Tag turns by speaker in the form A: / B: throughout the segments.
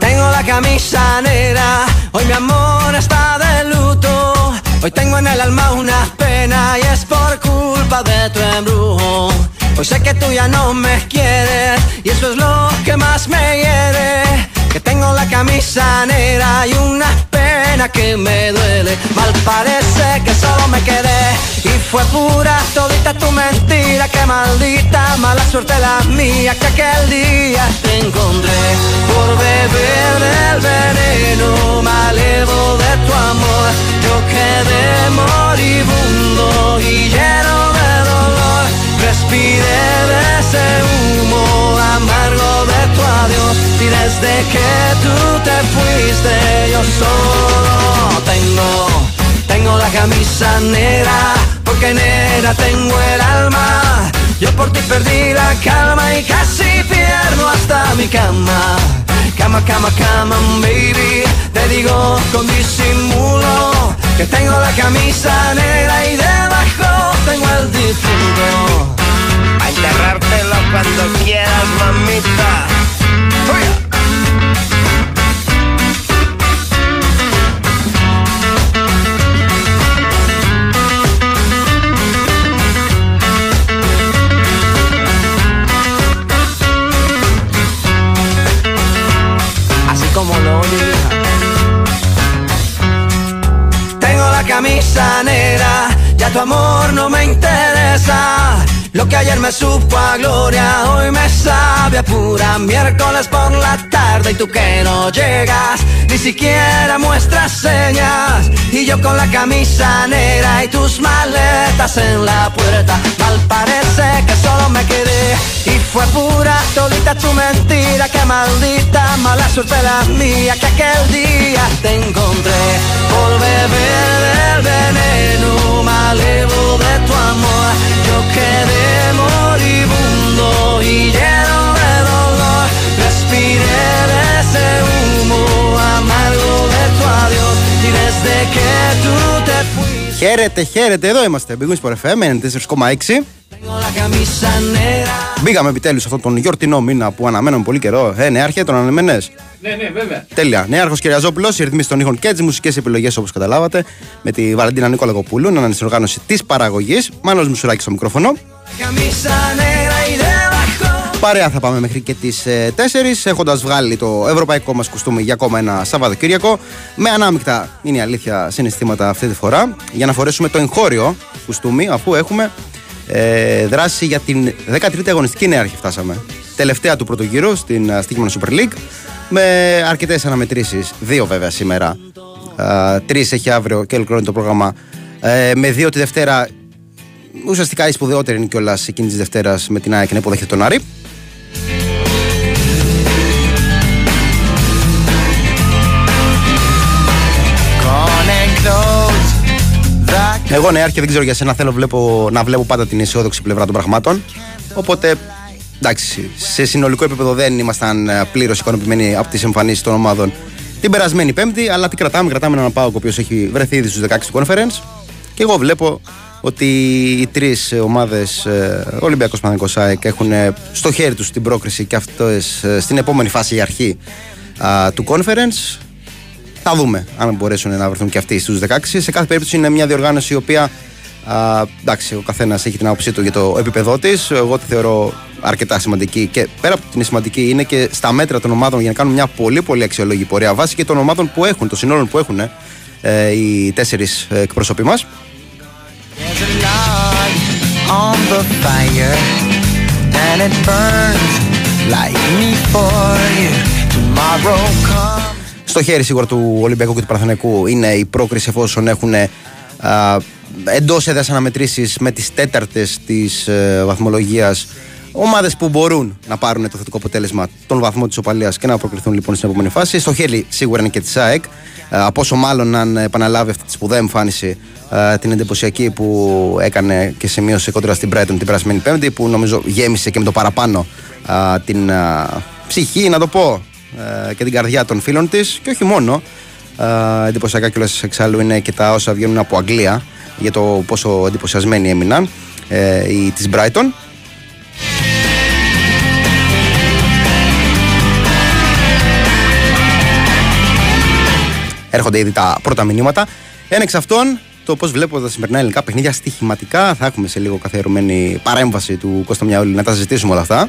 A: Tengo la camisa negra, hoy mi amor está de luto. Hoy tengo en el alma una pena y es por culpa de tu embrujo. Hoy sé que tú ya no me quieres y eso es lo que más me hiere. Que tengo la camisa negra y una pena que me duele. Mal parece que solo me quedé y fue pura todita tu mentira. Que maldita mala suerte la mía que aquel día te encontré por beber del veneno malevo de tu amor. Yo quedé moribundo y lleno. Respiré de ese humo amargo de tu adiós y desde que tú te fuiste yo solo tengo, tengo la camisa negra porque negra tengo el alma. Yo por ti perdí la calma y casi pierdo hasta mi cama. Cama, cama, cama, baby. Te digo con disimulo que tengo la camisa negra y debajo tengo el difunto.
B: A enterrártelo cuando quieras, mamita.
A: ¡Fuera! camisa negra tu amor no me interesa. Lo que ayer me supo a gloria, hoy me sabe a pura miércoles por la tarde. Y tú que no llegas, ni siquiera muestras señas. Y yo con la camisa negra y tus maletas en la puerta, mal parece que solo me quedé. Y fue pura todita tu mentira, que maldita mala suerte la mía que aquel día te encontré. Por beber veneno malevo de tu amor. Yo quedé moribundo y lleno de dolor. Respiré de ese humo amargo de tu adiós y desde que tú te fuiste.
C: Χαίρετε, χαίρετε. Εδώ είμαστε. Big Wings FM 94,6.
A: Tengo la camisa negra.
C: Μπήκαμε επιτέλους σε αυτόν τον γιορτινό μήνα που αναμέναμε πολύ καιρό. Ε, νεάρχε, τον ανεμένε.
D: Ναι, ναι, βέβαια.
C: Τέλεια. Νέαρχο Κυριαζόπουλος, οι ρυθμίσεις των ήχων και τις μουσικές επιλογές όπως καταλάβατε. Με τη Βαλεντίνα Νίκολα Κοπούλου, να είναι στην οργάνωσης της παραγωγής. Μάνος Μουσουράκης στο μικρόφωνο.
A: Camisa negra y debajo.
C: Παρέα θα πάμε μέχρι και τις 4, έχοντας βγάλει το ευρωπαϊκό μας κουστούμι για ακόμα ένα Σαββατοκύριακο. Με ανάμεικτα, είναι η αλήθεια, συναισθήματα αυτή τη φορά. Για να φορέσουμε το εγχώριο κουστούμι, αφού έχουμε ε, δράση για την 13η αγωνιστική νέαρχη φτάσαμε. Τελευταία του πρώτου γύρου στην uh, Stickman Super League. Με αρκετές αναμετρήσεις, δύο βέβαια σήμερα. Τρεις έχει αύριο και ολοκληρώνει το πρόγραμμα. Ε, με δύο τη Δευτέρα ουσιαστικά η σπουδαιότερη είναι κιόλας εκείνη της Δευτέρας με την ΑΕΚ να υποδέχεται τον Άρη. Εγώ ναι, και δεν ξέρω για σένα. Θέλω βλέπω, να βλέπω πάντα την αισιόδοξη πλευρά των πραγμάτων. Οπότε, εντάξει, σε συνολικό επίπεδο δεν ήμασταν πλήρως ικανοποιημένοι από τις εμφανίσεις των ομάδων την περασμένη Πέμπτη. Αλλά τι κρατάμε, κρατάμε έναν Πάοκ ο οποίος έχει βρεθεί ήδη στους 16 του conference. Και εγώ βλέπω ότι οι τρεις ομάδες, Ολυμπιακός Παναγικό ΑΕΚ, έχουν ε, στο χέρι τους την πρόκριση και αυτές στην επόμενη φάση η αρχή α, του conference. Θα δούμε αν μπορέσουν να βρεθούν και αυτοί στους 16. Σε κάθε περίπτωση είναι μια διοργάνωση η οποία. Α, εντάξει, ο καθένας έχει την άποψή του για το επίπεδό της. Εγώ τη θεωρώ αρκετά σημαντική και πέρα από την σημαντική είναι και στα μέτρα των ομάδων για να κάνουν μια πολύ πολύ αξιολόγη πορεία βάσει και των ομάδων που έχουν, των συνόλων που έχουν ε, οι τέσσερις εκπρόσωποι μας.
B: There's a log on the fire and it burns like me for you. Tomorrow comes.
C: Στο χέρι σίγουρα του Ολυμπιακού και του Παναθηναϊκού είναι η πρόκριση εφόσον έχουν εντός έδρας αναμετρήσεις με τις τέταρτες της ε, βαθμολογίας Ομάδες που μπορούν να πάρουν το θετικό αποτέλεσμα των βαθμών της Οπαλίας και να προκριθούν λοιπόν στην επόμενη φάση. Στο χέρι σίγουρα είναι και της ΑΕΚ. Ε, από όσο μάλλον αν επαναλάβει αυτή τη σπουδαία εμφάνιση ε, την εντυπωσιακή που έκανε και σημείωσε κόντρα στην Brighton την περασμένη Πέμπτη, που νομίζω γέμισε και με το παραπάνω ε, την ψυχή, να το πω, και την καρδιά των φίλων της. Και όχι μόνο. Εντυπωσιακά κιόλας εξάλλου είναι και τα όσα βγαίνουν από Αγγλία για το πόσο εντυπωσιασμένοι έμειναν οι της Brighton. Έρχονται ήδη τα πρώτα μηνύματα. Ένα εξ αυτών, το πώς βλέπω τα σημερινά ελληνικά παιχνίδια στοιχηματικά. Θα έχουμε σε λίγο καθιερωμένη παρέμβαση του Κώστα Μιαούλη να τα συζητήσουμε όλα αυτά.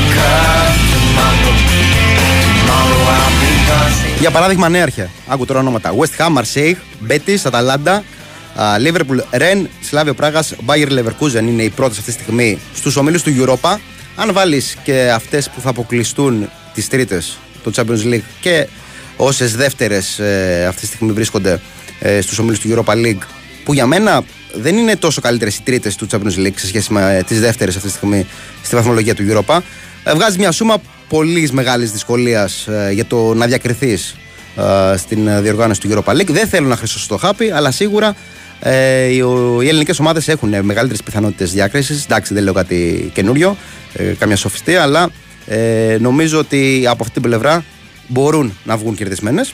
C: Για παράδειγμα, νέαρχε. Άκου τώρα ονόματα. West Ham, Marseille, Betis, Atalanta, Liverpool, Ren, Slavia Praga, Bayer Leverkusen είναι οι πρώτες αυτή τη στιγμή στους ομίλους του Europa. Αν βάλεις και αυτές που θα αποκλειστούν τις τρίτες, το Champions League και όσες δεύτερες ε, αυτή τη στιγμή βρίσκονται ε, στους ομίλους του Europa League, που για μένα δεν είναι τόσο καλύτερες οι τρίτες του Champions League σε σχέση με ε, τις δεύτερες αυτή τη στιγμή στη βαθμολογία του Europa. Ε, βγάζει μια σούμα πολύ μεγάλης δυσκολίας ε, για το να διακριθείς στην διοργάνωση του Europa League. Δεν θέλω να χρησιμοποιήσω το χάπι, αλλά σίγουρα ε, οι, οι ελληνικές ομάδες έχουν μεγαλύτερες πιθανότητες διάκρισης. Εντάξει, δεν λέω κάτι καινούριο, ε, καμιά σοφιστία, αλλά ε, νομίζω ότι από αυτή την πλευρά μπορούν να βγουν κερδισμένες.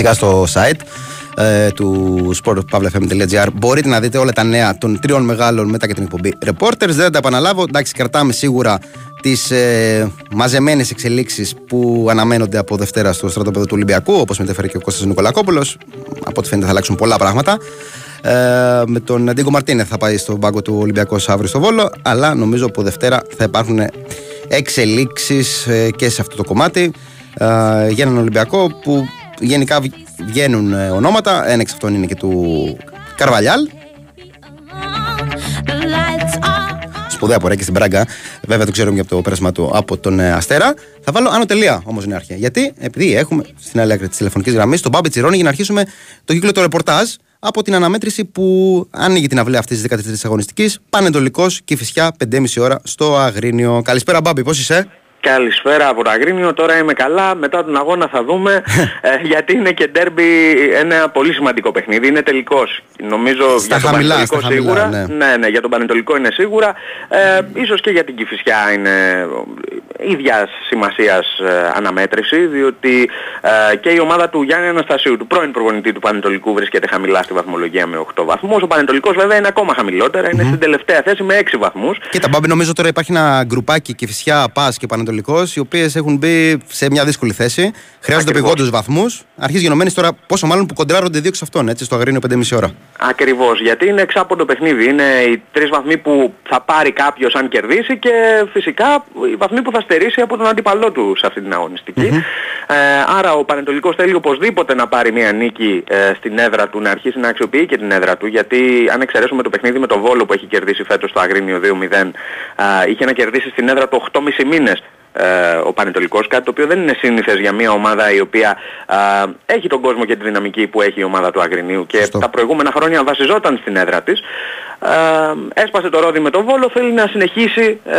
C: Φυσικά στο site ε, του sportpavlefm.gr μπορείτε να δείτε όλα τα νέα των τριών μεγάλων μετά και την εκπομπή Reporters. Δεν τα επαναλάβω. Εντάξει, κρατάμε σίγουρα τις ε, μαζεμένες εξελίξεις που αναμένονται από Δευτέρα στο στρατόπεδο του Ολυμπιακού, όπως μετέφερε και ο Κώστας Νικολακόπουλος. Από ό,τι φαίνεται θα αλλάξουν πολλά πράγματα. Ε, με τον Ντίγκο Μαρτίνε θα πάει στον πάγκο του Ολυμπιακού αύριο στο Βόλο, αλλά νομίζω από Δευτέρα θα υπάρχουν εξελίξεις ε, και σε αυτό το κομμάτι ε, για έναν Ολυμπιακό που γενικά βγαίνουν ε, ονόματα. Ένα εξ αυτών είναι και του Καρβαλιάλ. Σπουδαία πορεία και στην Πράγκα. Βέβαια το ξέρουμε και από το πέρασμα του από τον ε, Αστέρα. Θα βάλω άνω τελεία όμως είναι αρχαία. Γιατί; Επειδή έχουμε στην άλλη άκρη της τηλεφωνικής γραμμής τον Μπάμπη Τσιρόνι για να αρχίσουμε το κύκλο του ρεπορτάζ από την αναμέτρηση που ανοίγει την αυλαία αυτής της 13η αγωνιστικής. Πανετολικός και φυσικά 5,5 ώρα στο Αγρίνιο. Καλησπέρα, Μπάμπη, πώς είσαι;
D: Καλησπέρα από το Αγρίνιο, τώρα είμαι καλά, μετά τον αγώνα θα δούμε ε, γιατί είναι και ντέρμπι ένα πολύ σημαντικό παιχνίδι, είναι τελικός. Νομίζω
C: στα
D: για
C: τον χαμηλά,
D: σίγουρα,
C: ναι.
D: ναι. ναι, για τον Πανετολικό είναι σίγουρα, ε, ίσως και για την Κηφισιά είναι ίδια σημασίας ε, αναμέτρηση, διότι ε, και η ομάδα του Γιάννη Αναστασίου, του πρώην προπονητή του Πανετολικού βρίσκεται χαμηλά στη βαθμολογία με 8 βαθμούς, ο Πανετολικός βέβαια είναι ακόμα χαμηλότερα, είναι στην τελευταία θέση με 6 βαθμούς.
C: Κοίτα Μπάμπη, νομίζω τώρα υπάρχει ένα γκρουπάκι Κηφισιά, Πας και Πανετολικό οι οποίες έχουν μπει σε μια δύσκολη θέση. Χρειάζονται πηγόντους βαθμούς. Αρχίζει γενομένης τώρα, πόσο μάλλον που κοντράρονται δύο εξ αυτών, έτσι, στο Αγρίνιο 5,5 ώρα.
D: Ακριβώς. Γιατί είναι εξάποντο παιχνίδι. Είναι οι τρεις βαθμοί που θα πάρει κάποιος αν κερδίσει και φυσικά οι βαθμοί που θα στερήσει από τον αντίπαλό του σε αυτή την αγωνιστικη Ε, άρα ο Πανετολικός θέλει οπωσδήποτε να πάρει μια νίκη ε, στην έδρα του, να αρχίσει να αξιοποιεί και την έδρα του. Γιατί αν εξαιρέσουμε το παιχνίδι με το Βόλο που έχει κερδίσει φέτος στο Αγρίνιο 2-0, ε, είχε να κερδίσει στην έδρα του 8,5 μήνες ε, ο Πανετολικός, κάτι το οποίο δεν είναι σύνηθες για μια ομάδα η οποία έχει τον κόσμο και τη δυναμική που έχει η ομάδα του Αγρινίου και τα προηγούμενα χρόνια βασιζόταν στην έδρα της. έσπασε το ρόδι με τον Βόλο, θέλει να συνεχίσει ε,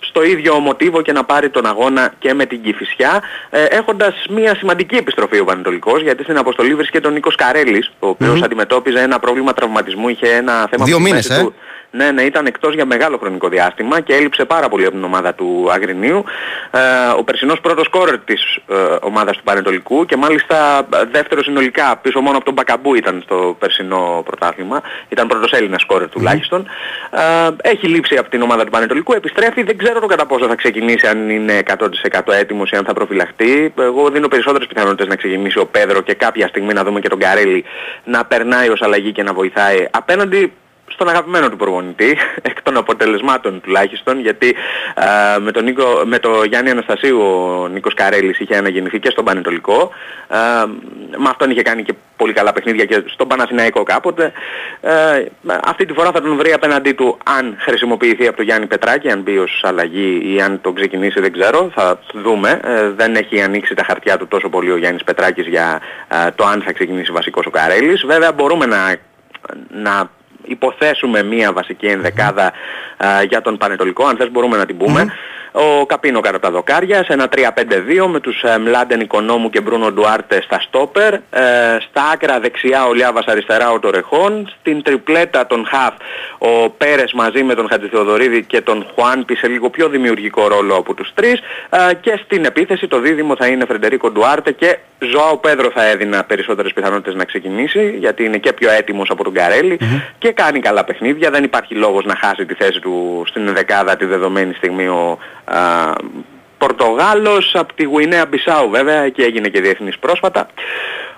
D: στο ίδιο μοτίβο και να πάρει τον αγώνα και με την Κηφισιά ε, έχοντας μια σημαντική επιστροφή ο Πανετολικός γιατί στην αποστολή βρίσκεται ο Νίκος Καρέλης ο οποίος αντιμετώπιζε ένα πρόβλημα τραυματισμού, είχε ένα θέμα
C: Δύο μήνες, ε; Του
D: Ναι, ναι, ήταν εκτός για μεγάλο χρονικό διάστημα και έλειψε πάρα πολύ από την ομάδα του Αγρινίου. Ε, ο περσινός πρώτος κόρερ της ε, ομάδας του Πανετολικού και μάλιστα ε, δεύτερο συνολικά, πίσω μόνο από τον Μπακαμπού ήταν στο περσινό πρωτάθλημα. Ήταν πρώτος Έλληνας κόρερ τουλάχιστον. Ε, έχει λείψει από την ομάδα του Πανετολικού, επιστρέφει, δεν ξέρω το κατά πόσο θα ξεκινήσει, αν είναι 100% έτοιμος ή αν θα προφυλαχτεί. Εγώ δίνω περισσότερες πιθανότητες να ξεκινήσει ο Πέδρο και κάποια στιγμή να δούμε και τον Καρέλη να περνάει ως αλλαγή και να βοηθάει απέναντι στον αγαπημένο του προπονητή, εκ των αποτελεσμάτων τουλάχιστον, γιατί α, με, τον Νίκο, με το Γιάννη Αναστασίου ο Νίκος Καρέλης είχε αναγεννηθεί και στον Πανετολικό. Α, με αυτόν είχε κάνει και πολύ καλά παιχνίδια και στον Παναθηναϊκό κάποτε. Ε, αυτή τη φορά θα τον βρει απέναντί του αν χρησιμοποιηθεί από τον Γιάννη Πετράκη, αν μπει ως αλλαγή ή αν τον ξεκινήσει δεν ξέρω, θα δούμε. Ε, δεν έχει ανοίξει τα χαρτιά του τόσο πολύ ο Γιάννης Πετράκης για ε, το αν θα ξεκινήσει βασικός ο Καρέλης. Βέβαια μπορούμε να, να υποθέσουμε μία βασική ενδεκάδα α, για τον Πανετολικό, αν θες μπορούμε να την πούμε. Ο Καπίνο κατά τα δοκάρια, σε ένα 3-5-2 με τους ε, Μλάντεν Οικονόμου και Μπρούνο Ντουάρτε στα στόπερ. Ε, στα άκρα δεξιά ο Λιάβας αριστερά ο Τορεχών. Στην τριπλέτα των Χαφ ο Πέρες μαζί με τον Χατζηθεοδωρίδη και τον Χουάνπη σε λίγο πιο δημιουργικό ρόλο από τους τρεις. Ε, και στην επίθεση το δίδυμο θα είναι Φρεντερίκο Ντουάρτε και Ζωάο Πέδρο θα έδινα περισσότερες πιθανότητες να ξεκινήσει γιατί είναι και πιο έτοιμος από τον καρελη και κάνει καλά παιχνίδια. Δεν υπάρχει λόγος να χάσει τη θέση του στην δεκάδα τη δεδομένη στιγμή ο α, Πορτογάλος από τη Γουινέα Μπισάου βέβαια και έγινε και διεθνής πρόσφατα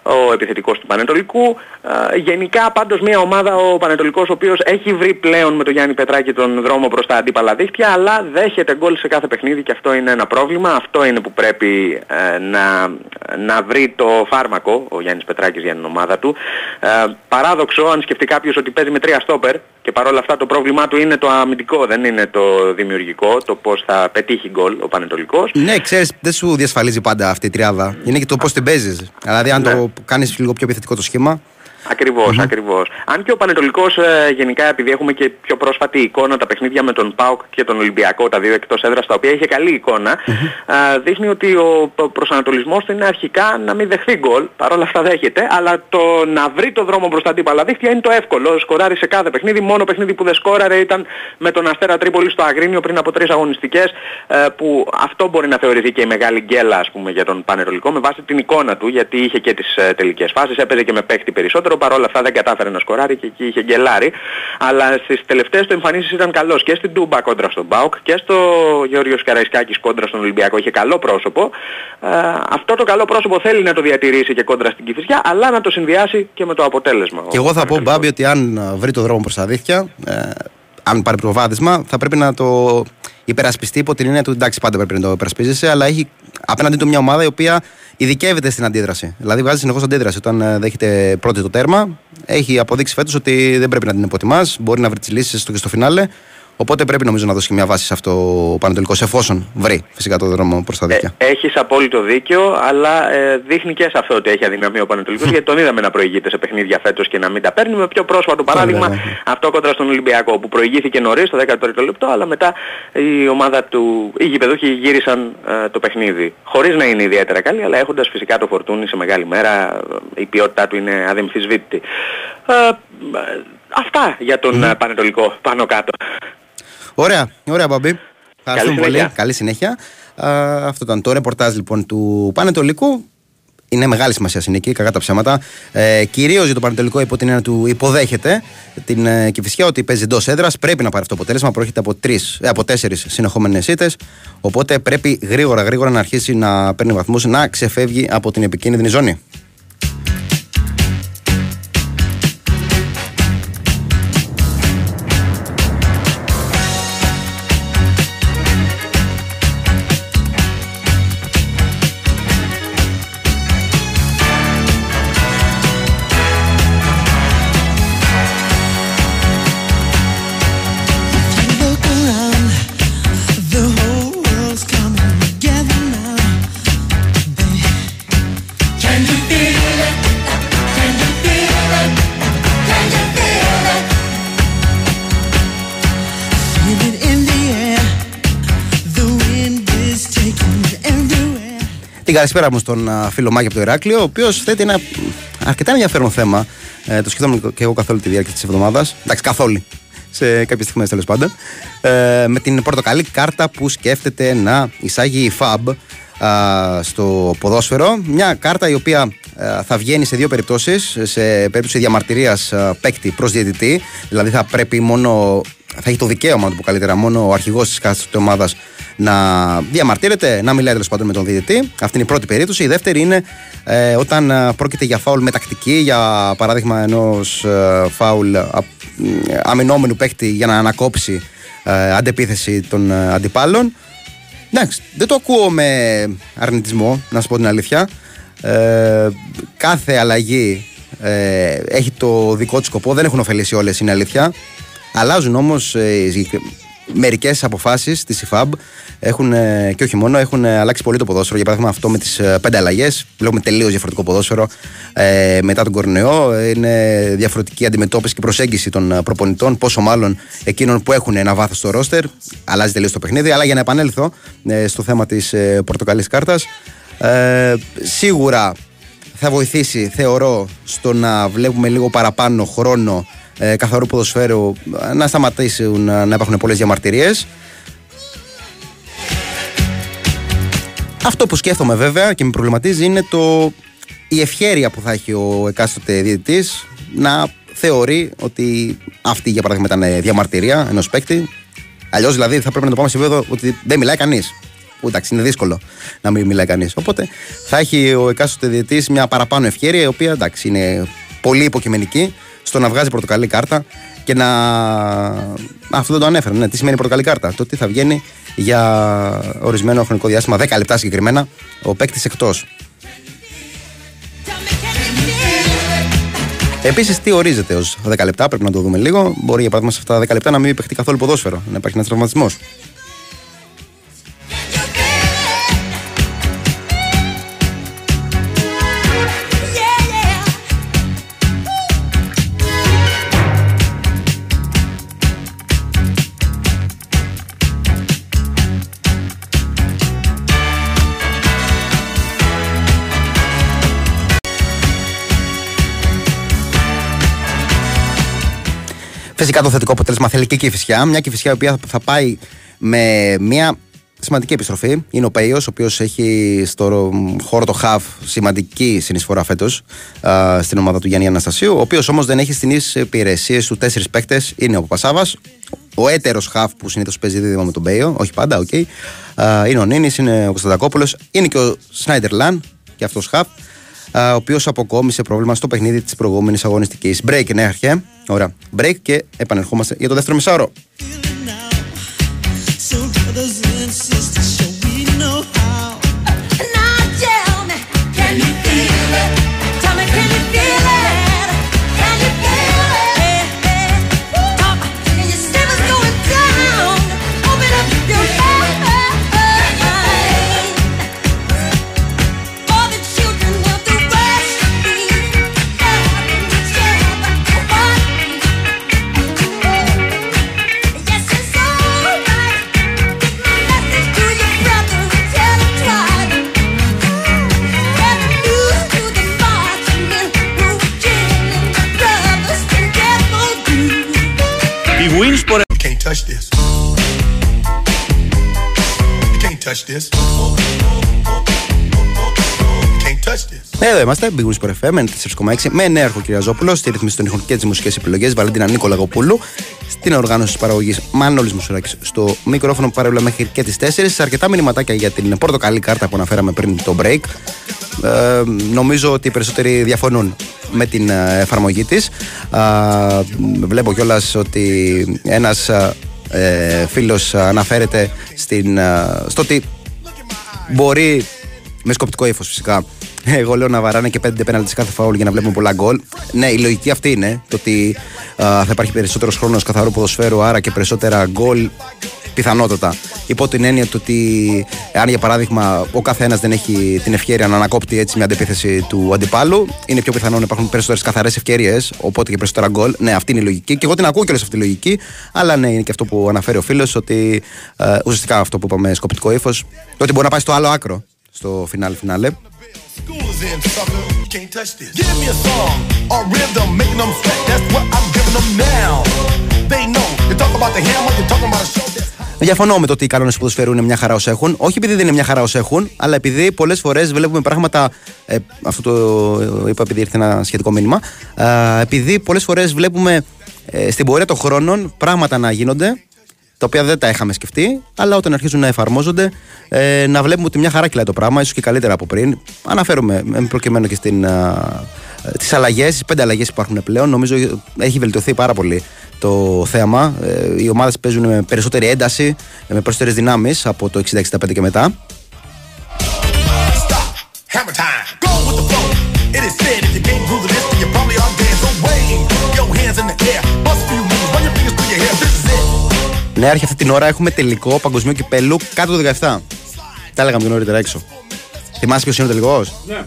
D: ο επιθετικός του Πανετολικού. Α, γενικά πάντως μια ομάδα ο Πανετολικός ο οποίος έχει βρει πλέον με τον Γιάννη Πετράκη τον δρόμο προς τα αντίπαλα δίχτυα αλλά δέχεται γκολ σε κάθε παιχνίδι και αυτό είναι ένα πρόβλημα. Αυτό είναι που πρέπει ε, να, να βρει το φάρμακο ο Γιάννης Πετράκης για την ομάδα του. Ε, παράδοξο αν σκεφτεί κάποιος ότι παίζει με τρία στόπερ και παρόλα αυτά το πρόβλημά του είναι το αμυντικό, δεν είναι το δημιουργικό, το πώς θα πετύχει γκολ ο Πανετολικός.
C: Ναι, ξέρεις, δεν σου διασφαλίζει πάντα αυτή η τριάδα. Είναι και το πώς την παίζεις. Δηλαδή, αν
D: Ναι.
C: το κάνεις λίγο πιο επιθετικό το σχήμα.
D: Ακριβώς, ακριβώς. Αν και ο Πανετολικός ε, γενικά επειδή έχουμε και πιο πρόσφατη εικόνα τα παιχνίδια με τον ΠΑΟΚ και τον Ολυμπιακό, τα δύο εκτός έδρας τα οποία είχε καλή εικόνα, α, δείχνει ότι ο π- προσανατολισμός του είναι αρχικά να μην δεχθεί γκολ, παρόλα αυτά δέχεται, αλλά το να βρει το δρόμο προς τα αντίπαλα δίχτυα είναι το εύκολο. Σκοράρει σε κάθε παιχνίδι, μόνο παιχνίδι που δεν σκόραρε ήταν με τον Αστέρα Τρίπολη στο Αγρίνιο πριν από τρεις αγωνιστικές, ε, που αυτό μπορεί να θεωρηθεί και η μεγάλη γκέλα ας πούμε για τον Πανετολικό με βάση την εικόνα του, γιατί είχε και τις ε, τελικές φάσεις, έπαιζε και με παίχτη περισσότερο, παρόλα αυτά δεν κατάφερε να σκοράρει και εκεί είχε γκελάρει. Αλλά στις τελευταίες του εμφανίσεις ήταν καλός και στην Τούμπα κόντρα στον Μπάουκ και στο Γεώργιος Καραϊσκάκης κόντρα στον Ολυμπιακό. Είχε καλό πρόσωπο. Ε, αυτό το καλό πρόσωπο θέλει να το διατηρήσει και κόντρα στην Κηφισιά, αλλά να το συνδυάσει και με το αποτέλεσμα.
C: Και εγώ θα πω, Μπάμπη, ότι αν ε, βρει το δρόμο προς τα δίχτυα, ε, αν πάρει προβάδισμα, θα πρέπει να το υπερασπιστεί υπό την έννοια του εντάξει, πάντα πρέπει να το υπερασπίζεσαι, αλλά έχει απέναντί του μια ομάδα η οποία ειδικεύεται στην αντίδραση. Δηλαδή βγάζει συνεχώς αντίδραση. Όταν ε, δέχεται πρώτη το τέρμα, έχει αποδείξει φέτος ότι δεν πρέπει να την υποτιμάς, μπορεί να βρει τις λύσεις στο και στο φινάλε. Οπότε πρέπει νομίζω να δώσει και μια βάση σε αυτό ο Πανετολικό, εφόσον βρει φυσικά το δρόμο προς τα δίχτυα.
D: Ε, έχεις απόλυτο δίκιο, αλλά ε, δείχνει και σε αυτό ότι έχει αδυναμία ο Πανετολικός, γιατί τον είδαμε να προηγείται σε παιχνίδια φέτος και να μην τα παίρνει. Με πιο πρόσφατο παράδειγμα,
C: βέβαια.
D: αυτό κοντρα στον Ολυμπιακό, που προηγήθηκε νωρίς, το 13ο λεπτό, αλλά μετά η ομάδα του, οι γηπεδούχοι γύρισαν ε, το παιχνίδι. Χωρίς να είναι ιδιαίτερα καλή, αλλά έχοντας φυσικά το φορτούνι σε μεγάλη μέρα, ε, η ποιότητά του είναι αδεμφισβήτητη. Ε, ε, αυτά για τον ε, Πανετολικό, πάνω κάτω.
C: Ωραία, ωραία, Μπαμπή. Ευχαριστούμε πολύ.
D: συνέχεια.
C: Καλή συνέχεια. Α, αυτό ήταν το ρεπορτάζ λοιπόν του Πανετολικού. Είναι μεγάλη σημασία συνήκη, κακά τα ψέματα. Ε, Κυρίως για το Πανετολικό υπό την έννοια του υποδέχεται την ε, Κηφισιά ότι παίζει εντός έδρας. Πρέπει να πάρει αυτό το αποτέλεσμα. Προέρχεται από, τρεις, ε, από τέσσερις συνεχόμενες ήττες. Οπότε πρέπει γρήγορα γρήγορα να αρχίσει να παίρνει βαθμούς, να ξεφεύγει από την επικίνδυνη ζώνη. Καλησπέρα μου στον α, φίλο Μάκη από το Ηράκλειο, ο οποίος θέτει ένα αρκετά ενδιαφέρον θέμα. Ε, το σκέφτομαι και εγώ καθ' όλη τη διάρκεια της εβδομάδας. Εντάξει, καθ' όλη. σε κάποιες στιγμές τέλος πάντων. Ε, με την πορτοκαλί κάρτα που σκέφτεται να εισάγει η FAB α, στο ποδόσφαιρο. Μια κάρτα η οποία α, θα βγαίνει σε δύο περιπτώσεις. Σε περίπτωση διαμαρτυρίας παίκτη προς διαιτητή, δηλαδή θα πρέπει μόνο. Θα έχει το δικαίωμα, να το πω καλύτερα, μόνο ο αρχηγός της κάθε ομάδας να διαμαρτύρεται, να μιλάει τέλος πάντων με τον διαιτητή. Αυτή είναι η πρώτη περίπτωση. Η δεύτερη είναι ε, όταν α, πρόκειται για φάουλ με τακτική, για παράδειγμα ενός φάουλ α, αμυνόμενου παίκτη για να ανακόψει ε, αντεπίθεση των ε, αντιπάλων. Εντάξει, δεν το ακούω με αρνητισμό, να σου πω την αλήθεια. Ε, κάθε αλλαγή ε, έχει το δικό του σκοπό, δεν έχουν ωφελήσει όλες, είναι αλήθεια. Αλλάζουν όμως ε, μερικές αποφάσεις της ΙΦΑΜ έχουν, ε, και όχι μόνο, έχουν ε, αλλάξει πολύ το ποδόσφαιρο. Για παράδειγμα, αυτό με τις πέντε αλλαγές. Βλέπουμε τελείως διαφορετικό ποδόσφαιρο ε, μετά τον κορονοϊό. Είναι διαφορετική αντιμετώπιση και προσέγγιση των ε, προπονητών, πόσο μάλλον εκείνων που έχουν ένα βάθος στο ρόστερ. Αλλάζει τελείως το παιχνίδι. Αλλά για να επανέλθω ε, στο θέμα της ε, πορτοκαλί κάρτας, ε, σίγουρα θα βοηθήσει, θεωρώ, στο να βλέπουμε λίγο παραπάνω χρόνο ε, καθαρού ποδοσφαίρου να σταματήσουν να, να υπάρχουν πολλές διαμαρτυρίες Αυτό που σκέφτομαι βέβαια και με προβληματίζει είναι το, η ευχέρεια που θα έχει ο εκάστοτε διαιτητής να θεωρεί ότι αυτή για παράδειγμα ήταν διαμαρτυρία ενός παίκτη. Αλλιώς δηλαδή θα πρέπει να το πάμε σε επίπεδο ότι δεν μιλάει κανείς. Που εντάξει, είναι δύσκολο να μην μιλάει κανείς. Οπότε θα έχει ο εκάστοτε διαιτητής μια παραπάνω ευχέρεια, η οποία εντάξει είναι πολύ υποκειμενική στο να βγάζει πορτοκαλί κάρτα και να. Αυτό δεν το ανέφερα. Ναι. Τι σημαίνει πορτοκαλί κάρτα. Το ότι θα βγαίνει για ορισμένο χρονικό διάστημα, 10 λεπτά συγκεκριμένα, ο παίκτης εκτός. Επίσης, τι ορίζεται ως 10 λεπτά, πρέπει να το δούμε λίγο. Μπορεί για παράδειγμα σε αυτά τα 10 λεπτά να μην παιχτεί καθόλου ποδόσφαιρο, να υπάρχει ένας τραυματισμός. Φυσικά το θετικό αποτέλεσμα θέλει και η Κηφισιά. Μια Κηφισιά η οποία θα πάει με μια σημαντική επιστροφή. Είναι ο Πέιος, ο οποίος έχει στο χώρο του χαφ σημαντική συνεισφορά φέτος στην ομάδα του Γιάννη Αναστασίου. Ο οποίος όμως δεν έχει στις υπηρεσίες του τέσσερις παίκτες. Είναι ο Παπασάββας, ο έτερος χαφ που συνήθως παίζει δίδυμα με τον Πέιο, όχι πάντα, ok. Okay. είναι ο Νίνης, είναι ο Κωνσταντακόπουλος, είναι και ο Σνάιντερ Λαν, και αυτός χαφ ο οποίος αποκόμισε πρόβλημα στο παιχνίδι της προηγούμενης αγωνιστικής. Break, ναι, αρχέ. Ωραία. Break και επανερχόμαστε για το δεύτερο μισάωρο.
E: Touch this. You can't touch this. You can't touch this.
C: Εδώ είμαστε, Big Wings FM, 4,6 με νέαρχο Κυριαζόπουλο, στη ρύθμιση των ήχων και τις μουσικές επιλογές, Βαλέντινα Νίκο Λαγοπούλου, στην οργάνωση της παραγωγής Μανώλης Μουσουράκης, στο μικρόφωνο που παρέμβλα μέχρι και τις 4. Σε αρκετά μηνυματάκια για την πορτοκαλί κάρτα που αναφέραμε πριν το break. Ε, νομίζω ότι οι περισσότεροι διαφωνούν με την ε, εφαρμογή της. βλέπω κιόλας ότι ένας ε, φίλος αναφέρεται στην, ε, στο ότι μπορεί με σκοπτικό ύφος φυσικά. Εγώ λέω να βαράνε και πέντε πέναλτις σε κάθε φάουλ για να βλέπουμε πολλά γκολ. Ναι, η λογική αυτή είναι. Το ότι α, θα υπάρχει περισσότερος χρόνος καθαρού ποδοσφαίρου, άρα και περισσότερα γκολ. Πιθανότατα. Υπό την έννοια του ότι, αν για παράδειγμα ο καθένας δεν έχει την ευκαιρία να ανακόπτει έτσι μια αντεπίθεση του αντιπάλου, είναι πιο πιθανό να υπάρχουν περισσότερες καθαρές ευκαιρίες, οπότε και περισσότερα γκολ. Ναι, αυτή είναι η λογική. Και εγώ την ακούω κιόλας αυτή τη λογική. Αλλά ναι, είναι και αυτό που αναφέρει ο φίλος, ότι ε, ουσιαστικά αυτό που είπαμε σκοπτικό ύφος, ότι μπορεί να πάει στο άλλο άκρο, στο φινάλε φινάλε.
E: School is in, sucker. You can't touch this. Give me a song, a rhythm, making them sweat. That's what I'm giving them now. They know that about the hammer, you're talking about a show that's
C: Διαφωνώ με το ότι οι κανόνες του ποδοσφαίρου είναι μια χαρά όσο έχουν. Όχι επειδή δεν είναι μια χαρά όσο έχουν, αλλά επειδή πολλές φορές βλέπουμε πράγματα. Ε, αυτό το είπα επειδή ήρθε ένα σχετικό μήνυμα. Ε, επειδή πολλές φορές βλέπουμε ε, στην πορεία των χρόνων πράγματα να γίνονται τα οποία δεν τα είχαμε σκεφτεί, αλλά όταν αρχίζουν να εφαρμόζονται, ε, να βλέπουμε ότι μια χαρά κυλάει το πράγμα, ίσως και καλύτερα από πριν. Αναφέρομαι με προκειμένου και στην, τις αλλαγές, τις πέντε αλλαγές που υπάρχουν πλέον. Νομίζω έχει βελτιωθεί πάρα πολύ το θέαμα. Ε, οι ομάδες παίζουν με περισσότερη ένταση, με περισσότερες δυνάμεις από το 60-65 και μετά.
E: Stop. Hammer time. Go with the flow. It is said if you can't groove to this, then you probably are dead. So wave your hands in the air.
C: Ναι, άρχιε αυτή την ώρα έχουμε τελικό παγκοσμίου κυπέλου κάτω το 17. Τα έλεγαμε πιο νωρίτερα έξω. Θυμάσαι ποιος είναι ο τελικός;
F: Ναι.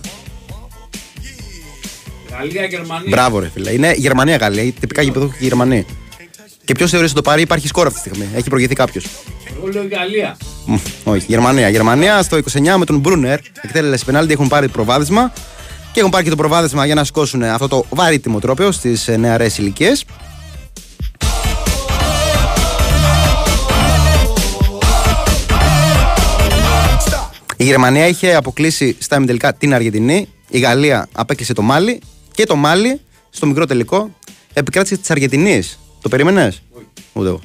F: Γαλλία, Γερμανία.
C: Μπράβο, ρε φίλε. Είναι Γερμανία-Γαλλία. Τυπικά γηπεδούχοι και Γερμανοί. Και ποιος θεωρείς ότι το πάρει, υπάρχει σκόρ αυτή τη στιγμή; Έχει προηγηθεί κάποιος.
F: Εγώ λέω Γαλλία.
C: Όχι, Γερμανία. Γερμανία στο 29 με τον Μπρούνερ. Εκτέλεση πενάλτη έχουν πάρει προβάδισμα. Και έχουν πάρει και το προβάδισμα για να σηκώσουν αυτό το βαρύτιμο τρόπαιο στις νεαρές ηλικίες. Η Γερμανία είχε αποκλείσει στα ημιτελικά την Αργεντινή. Η Γαλλία απέκλεισε το Μάλι. Και το Μάλι, στο μικρό τελικό, επικράτησε της Αργεντινής. Το περίμενες; Ούτε εγώ.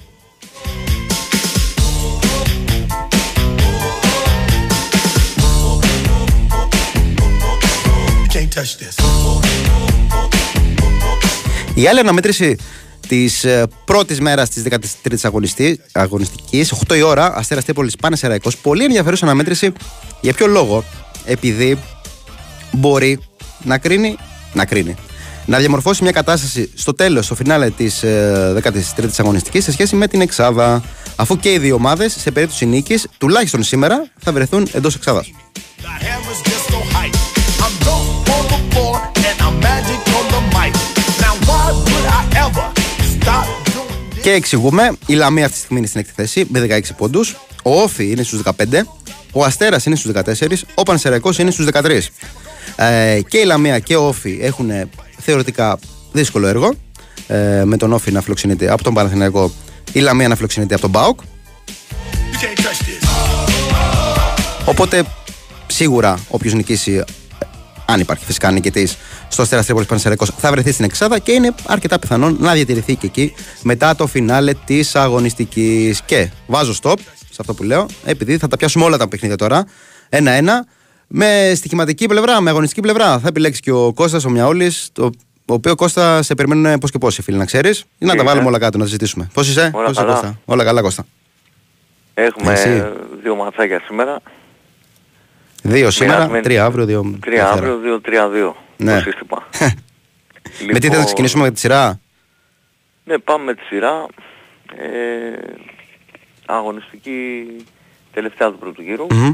E: You can't touch this.
C: Η άλλη αναμέτρηση της πρώτης μέρας της 13η αγωνιστικής, 8 η ώρα, Αστέρα Τρίπολη πάνε σε Ραϊκό. Πολύ ενδιαφέρουσα αναμέτρηση. Για ποιο λόγο, επειδή μπορεί να κρίνει, να κρίνει. Να διαμορφώσει μια κατάσταση στο τέλος, στο φινάλε της 13η αγωνιστικής σε σχέση με την Εξάδα. Αφού και οι δύο ομάδες, σε περίπτωση νίκης, τουλάχιστον σήμερα, θα βρεθούν
E: εντός Εξάδας.
C: Και εξηγούμε, η Λαμία αυτή τη στιγμή είναι στην έκτη θέση με 16 πόντους. Ο Όφη είναι στους 15. Ο Αστέρας είναι στους 14. Ο Πανσεραϊκός είναι στους 13. Ε, και η Λαμία και ο Όφη έχουν ε, θεωρητικά δύσκολο έργο. Ε, με τον Όφη να φιλοξενείται από τον Παναθηναϊκό, η Λαμία να φιλοξενείται από τον Μπάουκ.
E: You can't touch this.
C: Οπότε σίγουρα όποιος νικήσει, ε, αν υπάρχει φυσικά νικητής στο Αστέρα Τρίπολης Πανσεραϊκός, θα βρεθεί στην Εξάδα και είναι αρκετά πιθανόν να διατηρηθεί και εκεί μετά το φινάλε της αγωνιστικής. Και βάζω stop σε αυτό που λέω, επειδή θα τα πιάσουμε όλα τα παιχνίδια τώρα. Ένα-ένα. Με στοιχηματική πλευρά, με αγωνιστική πλευρά. Θα επιλέξει και ο Κώστας ο Μιαούλη, το ο οποίος Κώστα σε περιμένουν πώς και πώς, φίλοι, να ξέρεις. Να τα
G: Είναι.
C: βάλουμε όλα κάτω, να συζητήσουμε. Πώς είσαι,
G: Όλα
C: πώς είσαι
G: καλά.
C: Κώστα; Όλα καλά, Κώστα.
G: Έχουμε
C: Εσύ.
G: δύο ματσάκια σήμερα.
C: Δύο σήμερα,
G: Μοιρασμένοι.
C: τρία αύριο, δύο.
G: Τρία
C: Δευτέρα.
G: αύριο, δύο, τρία, δύο.
C: Ναι.
G: Το σύστημα.
C: Με τι θα
G: Λοιπόν,
C: ξεκινήσουμε με τη σειρά;
G: Ναι, πάμε με τη σειρά. Ε, αγωνιστική τελευταία του πρώτου γύρου.
C: Μμμ.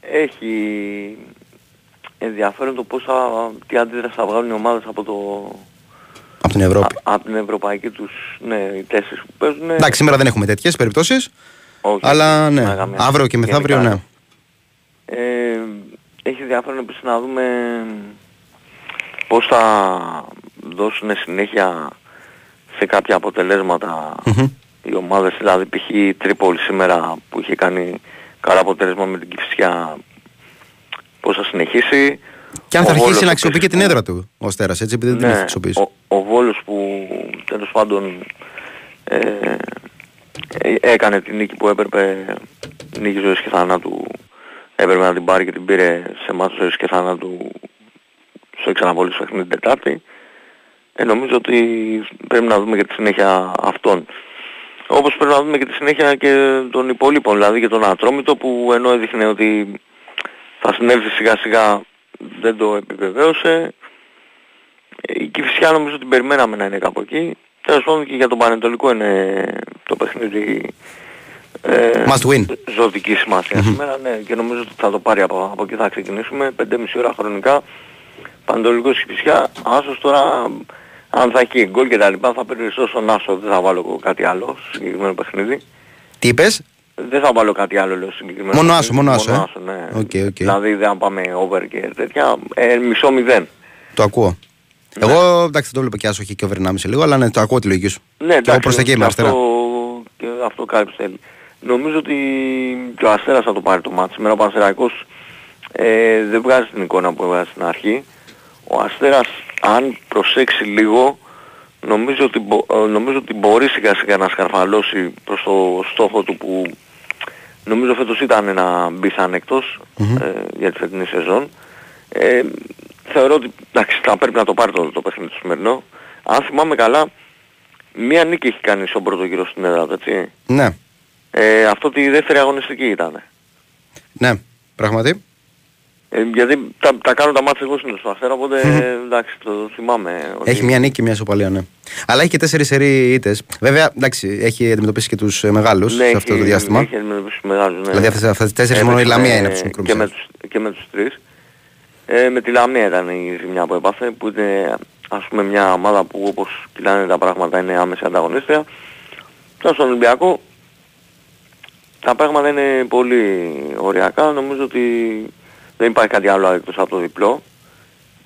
G: Έχει ενδιαφέρον το πώς θα, τι αντίδραση θα βγάλουν οι ομάδες από, το,
C: Από την Ευρώπη.
G: α, από την ευρωπαϊκή τους, ναι, οι τέσσερις που παίζουν.
C: Εντάξει, σήμερα δεν έχουμε τέτοιες περιπτώσεις.
G: Όχι,
C: Αλλά ναι,
G: να καμία.
C: αύριο και μεθαύριο
G: Γενικά.
C: ναι.
G: Ε, έχει ενδιαφέρον επίσης να δούμε πώς θα δώσουν συνέχεια σε κάποια αποτελέσματα
C: Μμμ.
G: οι ομάδες, δηλαδή π.χ. η Τρίπολη σήμερα που είχε κάνει καλά αποτέλεσμα με την Κηφισιά πώς θα συνεχίσει;
C: Και αν θα
G: Ο
C: αρχίσει
G: Βόλος
C: να
G: επίσης
C: αξιοποιεί και την
G: που-
C: έδρα του ο Αστέρα, έτσι, επειδή δεν την έχει αξιοποιήσει.
G: ο, ο Βόλος που τέλος πάντων ε, ε, έκανε την νίκη που έπρεπε, νίκη ζωής και θανάτου, έπρεπε να την πάρει και την πήρε σε μάτσο ζωής και θανάτου στο εξαναβόλης παιχνίδι την Τετάρτη. Ε, νομίζω ότι πρέπει να δούμε και τη συνέχεια αυτών. Όπως πρέπει να δούμε και τη συνέχεια και των υπόλοιπων, δηλαδή και τον Ατρόμητο που ενώ έδειχνε ότι θα συνέβη σιγά σιγά δεν το επιβεβαίωσε. Ε, Η Κηφισιά νομίζω την περιμέναμε να είναι κάπου εκεί. Τέλος πάντων και για τον Πανετολικό είναι το παιχνίδι ε,
C: Must win.
G: ζωτική σημασία σήμερα. Ναι, και νομίζω ότι θα το πάρει από, από εκεί θα ξεκινήσουμε. 5,5 ώρα χρονικά. Πανετολικός Κηφισιά. Άσος τώρα αν θα έχει γκολ και τα λοιπά θα περιοριστώ στον Άσο. Δεν θα βάλω εγώ κάτι άλλο στο συγκεκριμένο παιχνίδι.
C: Τι είπες,
G: Δεν θα βάλω κάτι άλλο λέω στο συγκεκριμένο
C: Μόνο
G: παιχνίδι.
C: άσο, μόνο άσο, ε;
G: άσο, ναι.
C: Ok, ok.
G: Δηλαδή δεν θα πάμε over και τέτοια. Ε, μισό μηδέν.
C: το ακούω. Εγώ εντάξει, δεν το βλέπω και άσοχη και over 1,5 λίγο, αλλά ναι, το ακούω τη λογική σου.
G: Ναι,
C: Και εγώ
G: εντάξει,
C: προς τα εκεί είμαι
G: και
C: αριστερά.
G: αυτό, και αυτό κάλυψη θέλει. Νομίζω ότι και ο Αστέρας θα το πάρει το μάτι. Σήμερα ο Πανσεραϊκός ε, δεν βγάζει την εικόνα που έβγαζε στην αρχή. Ο Αστέρας αν προσέξει λίγο νομίζω ότι, μπο- ε, νομίζω ότι μπορεί σιγά σιγά να σκαρφαλώσει προς το στόχο του που νομίζω φέτος ήταν να μπει σαν εκτός ε, για τη φετινή σεζόν. Ε, θεωρώ ότι εντάξει, θα πρέπει να το πάρει το, το παιχνίδι του σημερινό. Αν θυμάμαι καλά, μία νίκη έχει κάνει στον πρώτο γύρο στην έδρα του, έτσι.
C: Ναι,
G: Ε, αυτό τη δεύτερη αγωνιστική ήταν.
C: ναι, πράγματι.
G: Ε, γιατί τα, τα κάνω τα μάτια εγώ συνήθως στο Αστέρα, οπότε ε, εντάξει, το θυμάμαι. ότι-
C: Έχει μια νίκη και μια ισοπαλία, ναι. Αλλά έχει και τέσσερις σερή ήττε. Βέβαια, εντάξει, έχει αντιμετωπίσει και τους μεγάλους
G: ναι,
C: σε αυτό
G: έχει-
C: το διάστημα.
G: Έχει αντιμετωπίσει μεγάλους, ναι.
C: Δηλαδή, αυτές- αυτές τις τέσσερις μόνο η
G: Έπαιξε
C: Λαμία
G: με-
C: είναι από τους μικρούς
G: Και με
C: μισούς.
G: τους, και με τους τρεις. Ε, με τη Λαμία ήταν η ζημιά που έπαθε, που είναι ας πούμε μια ομάδα που όπως κυλάνε τα πράγματα είναι άμεση ανταγωνίστρια. Τώρα στον Ολυμπιακό τα πράγματα είναι πολύ ωριακά. Νομίζω ότι δεν υπάρχει κάτι άλλο εκτός από το διπλό.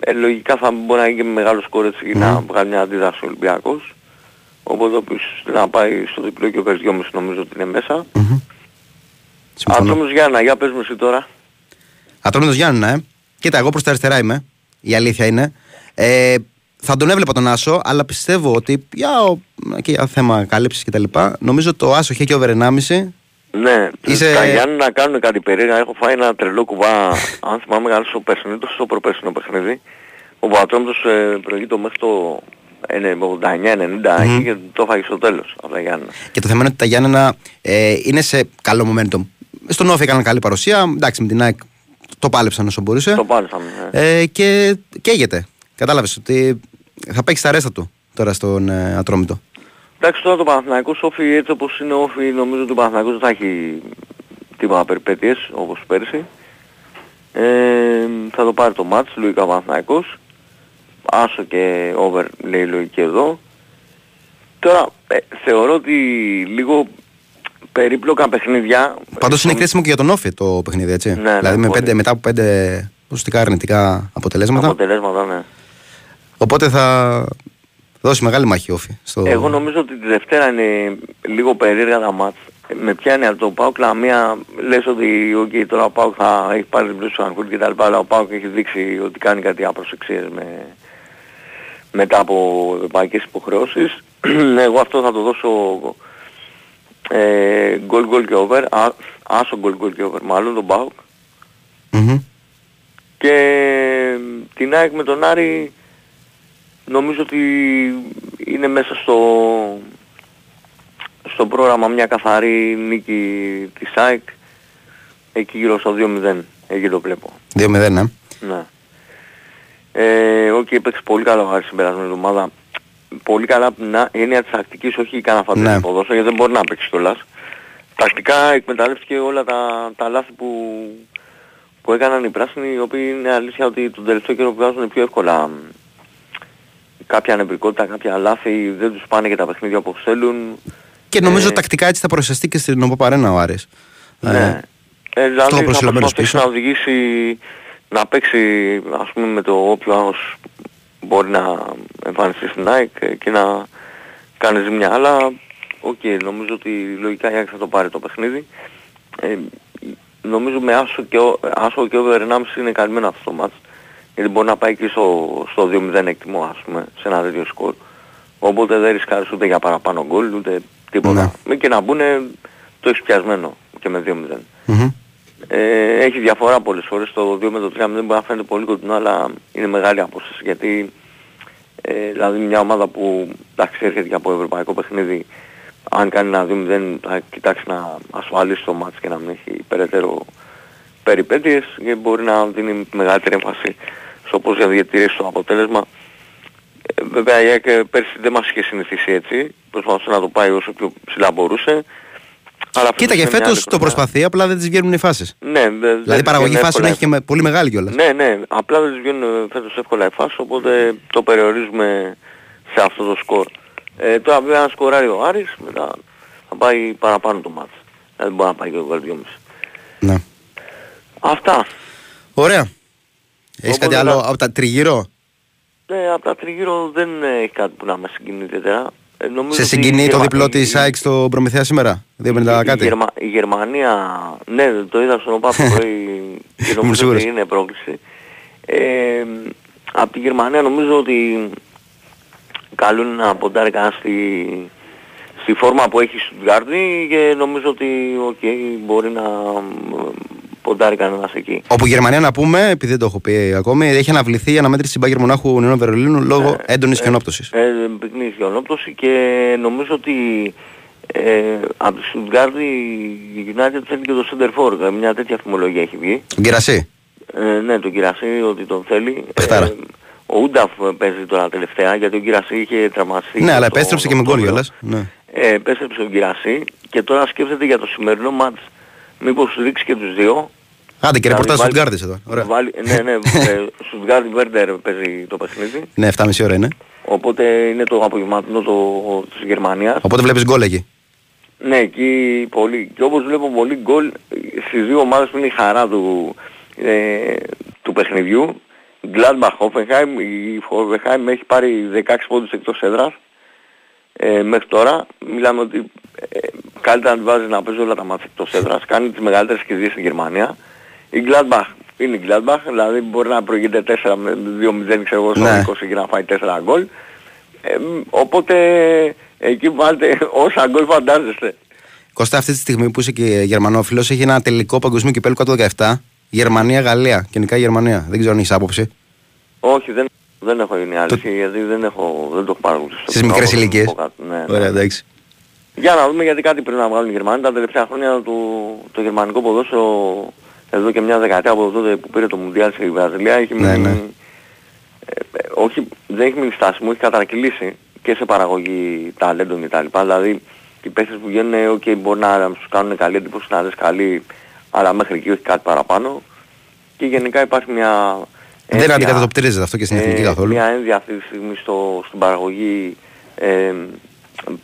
G: Ε, λογικά θα μπορεί να γίνει και με μεγάλο σκορ έτσι για να βγάλει μια αντίδραση ο Ολυμπιακός. Οπότε όποιος να πάει στο διπλό και ο Περς 2,5 νομίζω ότι είναι μέσα.
C: Συμφωνώ.
G: Ατόμος Γιάννα, για πες μου εσύ τώρα.
C: Ατρόμητο Γιάννη, ε. Κοίτα, εγώ προς τα αριστερά είμαι. Η αλήθεια είναι. Ε, θα τον έβλεπα τον Άσο, αλλά πιστεύω ότι για, ο, και για θέμα κάλυψης κτλ. Νομίζω το Άσο έχει και over 1,5.
G: Ναι,
C: Είσαι-
G: τα Γιάννη να κάνουν κάτι περίεργα. Έχω φάει ένα τρελό κουβά, αν θυμάμαι καλά, στο περσινό, το στο προπέρσινο παιχνίδι. Ο Πατρόμητος ε, προηγείται μέχρι το ε, ναι, 89-90 εκεί και το έφαγε στο τέλος από τα Γιάννη.
C: Και το θέμα είναι ότι τα Γιάννενα ε, είναι σε καλό momentum. Στον Όφη έκαναν καλή παρουσία. Εντάξει, με την ΑΕΚ το πάλεψαν όσο μπορούσε.
G: Το πάλεσαμε. Ε.
C: Ε, και καίγεται. Κατάλαβες ότι θα παίξει τα ρέστα του τώρα στον ε, Ατρόμητο.
G: Εντάξει τώρα το Παναθηναϊκός όφι έτσι όπως είναι όφι νομίζω ότι ο Παναθηναϊκός δεν θα έχει τίποτα περιπέτειες όπως πέρσι. Ε, θα το πάρει το μάτς, λογικά ο Παναθηναϊκός. Άσο και over λέει η λογική εδώ. Τώρα ε, θεωρώ ότι λίγο περίπλοκα παιχνίδια...
C: Πάντως είναι
G: στον-
C: κρίσιμο και για τον Όφη το παιχνίδι, έτσι.
G: Ναι, ναι,
C: δηλαδή με
G: πολύ.
C: πέντε, μετά από πέντε ουσιαστικά αρνητικά αποτελέσματα.
G: αποτελέσματα, ναι.
C: Οπότε θα δώσει μεγάλη μάχη ο Όφη. Στο...
G: Εγώ νομίζω ότι τη Δευτέρα είναι λίγο περίεργα τα μάτς. Με πιάνει από το ΠΑΟΚ Λαμία, λες ότι okay, τώρα ο ΠΑΟΚ θα έχει πάρει την πλήση του Ανκούλ και τα λοιπά, αλλά ο ΠΑΟΚ έχει δείξει ότι κάνει κάτι άπροσεξίες με... μετά από ευρωπαϊκές υποχρεώσεις. Εγώ αυτό θα το δώσω ε, goal goal και over, α, άσο goal goal και over μάλλον τον ΠΑΟΚ.
C: Μμμ.
G: Και την ΑΕΚ με τον Άρη νομίζω ότι είναι μέσα στο, στο πρόγραμμα μια καθαρή νίκη της ΑΕΚ εκεί γύρω στο 2-0. Εκεί το βλέπω.
C: 2-0, ναι.
G: Ναι. Ε, okay, έπαιξε πολύ καλό ο Άρης την περασμένη εβδομάδα. Πολύ καλά από την α- έννοια της τακτικής, όχι κανένα φανταστικό
C: Ναι.
G: ποδόσφαιρο, γιατί δεν μπορεί να παίξει κιόλας. Τακτικά εκμεταλλεύτηκε όλα τα, τα λάθη που, που έκαναν οι πράσινοι, οι οποίοι είναι αλήθεια ότι τον τελευταίο καιρό βγάζουν πιο εύκολα μ, κάποια ανεμπρικότητα, κάποια λάθη, δεν τους πάνε και τα παιχνίδια όπως θέλουν.
C: Και νομίζω
G: Ε,
C: τακτικά έτσι θα παρουσιαστεί και στην Οποπαρένα ο Άρης.
G: Ναι. Ε, δηλαδή θα
C: προσιλωμένος
G: προσπαθήσει
C: πίσω.
G: να οδηγήσει, να παίξει ας πούμε με το όποιο άγχος μπορεί να εμφανιστεί στην ΑΕΚ ε, και να κάνει ζημιά. Αλλά οκ, νομίζω ότι λογικά η ΑΕΚ θα το πάρει το παιχνίδι. Ε, νομίζω με άσο και, ο- άσο και over 1,5 είναι καλυμμένο αυτό το ματς. Γιατί μπορεί να πάει και στο, στο 2-0 εκτιμώ ας πούμε, σε ένα τέτοιο σκορ. Οπότε δεν ρισκάρεις ούτε για παραπάνω γκολ, ούτε τίποτα.
C: Ναι.
G: Με και να μπουν το έχεις πιασμένο και με 2-0.
C: Μμμ.
G: Ε, έχει διαφορά πολλές φορές το 2 με το 3 δεν μπορεί να φαίνεται πολύ κοντινό αλλά είναι μεγάλη απόσταση γιατί ε, δηλαδή μια ομάδα που εντάξει έρχεται και από ευρωπαϊκό παιχνίδι αν κάνει ένα 2-0 θα κοιτάξει να ασφαλίσει το μάτς και να μην έχει περαιτέρω περιπέτειες και μπορεί να δίνει μεγαλύτερη έμφαση στο πώς θα διατηρήσει το αποτέλεσμα. Ε, βέβαια η ΑΕΚ ε, πέρσι δεν μας είχε συνηθίσει έτσι, προσπαθούσε να το πάει όσο πιο ψηλά μπορούσε. Αλλά
C: Κοίτα,
G: φέτος
C: και
G: είναι μια
C: φέτος
G: άλλη
C: το
G: χρονιά.
C: προσπαθεί, απλά δεν της βγαίνουν οι φάσεις.
G: Ναι, δε-
C: Δηλαδή
G: δεν
C: η παραγωγή
G: βγαίνουν
C: φάσεων
G: εύκολα.
C: έχει και με- πολύ μεγάλη κιόλας.
G: Ναι, ναι, απλά δεν τις βγαίνουν ε, φέτος εύκολα οι φάσεις, οπότε το περιορίζουμε σε αυτό το σκορ. Ε, τώρα βέβαια αν σκοράρει ο Άρης, μετά θα πάει παραπάνω το μάτς. Δεν μπορεί να πάει και το γκολ 2,5.
C: Ναι.
G: Αυτά.
C: Ωραία. Έχεις
G: Οπότε
C: κάτι άλλο
G: να-
C: από τα τριγύρω;
G: Ε, από τα τριγύρω δεν ε, έχει κάτι που να με συγκινεί ιδιαίτερα. Ε, νομίζω
C: Σε
G: ότι
C: συγκινεί
G: η
C: το
G: Γερμα-
C: διπλό
G: η-
C: της ΑΕΚ στο Προμηθέα σήμερα. 2,50
G: η,
C: κάτι;
G: Γερμα- η Γερμανία, ναι, το είδα στον ΟΠΑ το πρωί και
C: Ήμουν
G: νομίζω
C: σίγουρος.
G: ότι είναι πρόκληση. Ε, από τη Γερμανία νομίζω ότι καλό είναι να ποντάρει κανένας στη, στη φόρμα που έχει στο Στουτγκάρδη και νομίζω ότι οκ, μπορεί να μ, ποντάρει κανένας εκεί.
C: Όπου η Γερμανία να πούμε, επειδή δεν το έχω πει ακόμη, έχει αναβληθεί η αναμέτρηση Μπάγερν Μονάχου Ουνιόν Βερολίνου λόγω έντονης χιονόπτωσης.
G: Ε, πυκνής χιονόπτωσης και νομίζω ότι ε, από τη Στουτγκάρδη η United θέλει και το Center For, μια τέτοια θυμολογία έχει βγει.
C: Τον Κυρασί.
G: Ε, ναι, τον Κυρασί ότι τον θέλει.
C: Παιχτάρα.
G: ο Ούνταφ παίζει τώρα τελευταία γιατί ο Κυρασί είχε τραυματιστεί.
C: Ναι, αλλά
G: το-
C: επέστρεψε
G: το
C: και με γκολ
G: Οκτώβριο.
C: κιόλας. Ναι.
G: Ε, επέστρεψε ο Κυρασί και τώρα σκέφτεται για το σημερινό μάτς μήπως τους ρίξει και τους δύο.
C: Άντε και
G: Δηλαδή
C: ρεπορτάζ
G: βάλει-
C: Στουτγκάρδη εδώ. Ωραία.
G: Βάλει, ναι, ναι, ε, Στουτγκάρδη Βέρντερ παίζει το παιχνίδι.
C: Ναι, 7,5 ώρα είναι.
G: Οπότε είναι το απογευματινό το, της Γερμανίας.
C: Οπότε βλέπεις γκολ εκεί.
G: Ναι, εκεί πολύ. Και όπως βλέπω πολύ γκολ στις δύο ομάδες που είναι η χαρά του, ε, του παιχνιδιού. Gladbach Hoffenheim, η Hoffenheim έχει πάρει 16 πόντους εκτός έδρας ε, μέχρι τώρα. Μιλάμε ότι ε, καλύτερα να τη βάζει να παίζει όλα τα μάτια εκτός έδρας. Κάνει τις μεγαλύτερες κερδίες στην Γερμανία. Η Gladbach είναι η Gladbach, δηλαδή μπορεί να προηγείται 4 με 2-0 ξέρω εγώ στο
C: Ναι.
G: 20 και να φάει 4 γκολ. Ε, μ, οπότε εκεί βάλτε όσα γκολ φαντάζεστε.
C: Κώστα, αυτή τη στιγμή που είσαι και Γερμανόφιλος, έχει ένα τελικό παγκοσμίου κυπέλου 117. Γερμανία-Γαλλία. Γενικά Γερμανία. Δεν ξέρω αν έχεις άποψη.
G: Όχι, δεν, δεν έχω γίνει αλήθεια, γιατί δεν, έχω, δεν το έχω παρακολουθήσει.
C: Στις μικρές
G: Μπορώ να
C: ηλικίες.
G: πω κάτι. Ναι, ναι.
C: Ωραία, εντάξει.
G: Για να δούμε γιατί κάτι πρέπει να βγάλουν οι Γερμανοί. Τα τελευταία χρόνια το, το γερμανικό ποδόσφαιρο εδώ και μια δεκαετία από τότε που πήρε το Μουντιάλ στη Βραζιλία έχει
C: Ναι,
G: μείνει,
C: ναι.
G: ε, ε, όχι, δεν έχει μείνει στάσιμο, έχει κατρακυλήσει και σε παραγωγή ταλέντων κτλ. Δηλαδή οι παίχτες που βγαίνουν, ε, ok, μπορεί να τους κάνουν καλή εντύπωση, να δεις καλή, αλλά μέχρι εκεί όχι κάτι παραπάνω. Και γενικά υπάρχει μια...
C: Δεν
G: ένδια-
C: αντικατοπτρίζεται αυτό και στην εθνική
G: ε,
C: καθόλου.
G: Μια ένδια αυτή τη στιγμή στο, στην παραγωγή ε,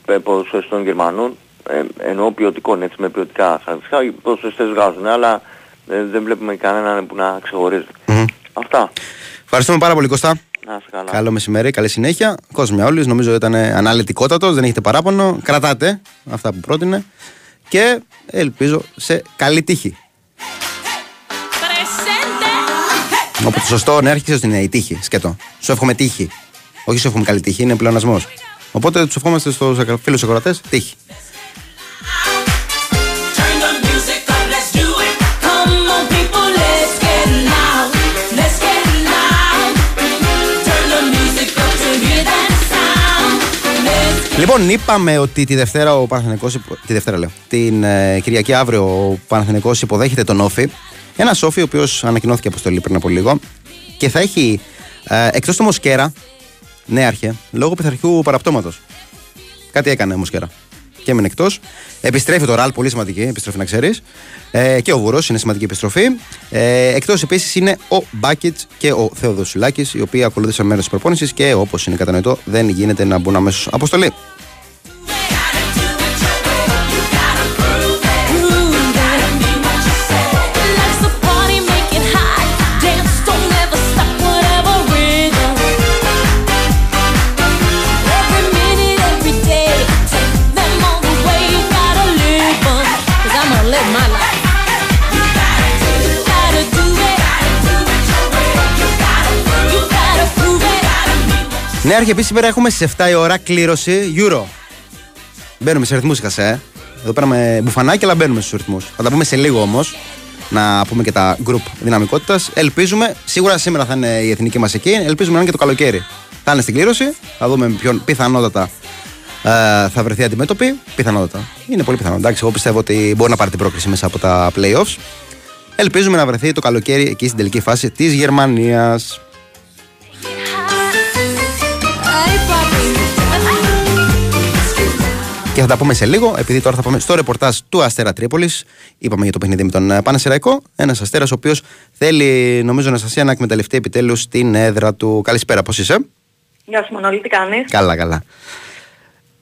G: ε, ποδοσφαιριστών Γερμανών, ε, εννοώ ποιοτικών έτσι με ποιοτικά χαρακτηριστικά. Οι ποδοσφαιριστές βγάζουν, αλλά ε, δεν βλέπουμε κανέναν που να ξεχωρίζει.
C: Μμμ.
G: Αυτά.
C: Ευχαριστούμε πάρα πολύ, Κώστα.
G: Να είστε καλά.
C: Καλό μεσημέρι, καλή συνέχεια. Κόσμια όλη, νομίζω ήταν αναλυτικότατος, δεν έχετε παράπονο. Κρατάτε αυτά που πρότεινε και ελπίζω σε καλή τύχη. Όπου το σωστό ναι, αρχίζει ότι είναι η τύχη. Σκέτο. Σου εύχομαι τύχη. Όχι σου εύχομαι καλή τύχη, είναι πλεονασμός. Οπότε τους ευχόμαστε στους φίλους ακροατές τύχη. Λοιπόν, είπαμε ότι τη Δευτέρα ο Παναθηναϊκός, υπο- τη Δευτέρα λέω, την ε, Κυριακή αύριο ο Παναθηναϊκός υποδέχεται τον Όφη. Ένα Όφη ο οποίος ανακοινώθηκε αποστολή πριν από λίγο και θα έχει ε, εκτός του Μοσκέρα, νέαρχε, λόγω πειθαρχικού παραπτώματος. Κάτι έκανε ο Μοσκέρα. Και έμεινε εκτός. Επιστρέφει το Ραλ, πολύ σημαντική επιστροφή να ξέρεις. Ε, και ο Βουρός είναι σημαντική επιστροφή. Ε, εκτός επίσης είναι ο Μπάκετς και ο Θεοδοσουλάκης, οι οποίοι ακολούθησαν μέρος της προπόνησης και όπως είναι κατανοητό, δεν γίνεται να μπουν αμέσως αποστολή.
H: It.
C: Ναι, αρχή επίσης σήμερα έχουμε στις 7 η ώρα κλήρωση Euro. Μπαίνουμε σε ρυθμούς, χασέ. Εδώ πέρα με μπουφανάκι, αλλά μπαίνουμε στους ρυθμούς. Θα τα πούμε σε λίγο όμως. Να πούμε και τα group δυναμικότητας. Ελπίζουμε, σίγουρα σήμερα θα είναι η εθνική μας εκεί. Ελπίζουμε να είναι και το καλοκαίρι. Θα είναι στην κλήρωση. Θα δούμε με ποιον πιθανότατα ε, θα βρεθεί αντιμέτωπη. Πιθανότατα. Είναι πολύ πιθανό. Εντάξει, εγώ πιστεύω ότι μπορεί να πάρει την πρόκληση μέσα από τα playoffs. Ελπίζουμε να βρεθεί το καλοκαίρι εκεί στην τελική φάση
H: της Γερμανίας.
C: Και θα τα πούμε σε λίγο, επειδή τώρα θα πάμε στο ρεπορτάζ του Αστέρα Τρίπολης. Είπαμε για το παιχνίδι με τον ε, Πανεσαιραϊκό. Ένας Αστέρας ο οποίος θέλει, νομίζω, Αναστασία να εκμεταλλευτεί επιτέλους την έδρα του. Καλησπέρα, πώς είσαι;
I: Γεια σου Μανώλη, τι κάνεις;
C: Καλά, καλά.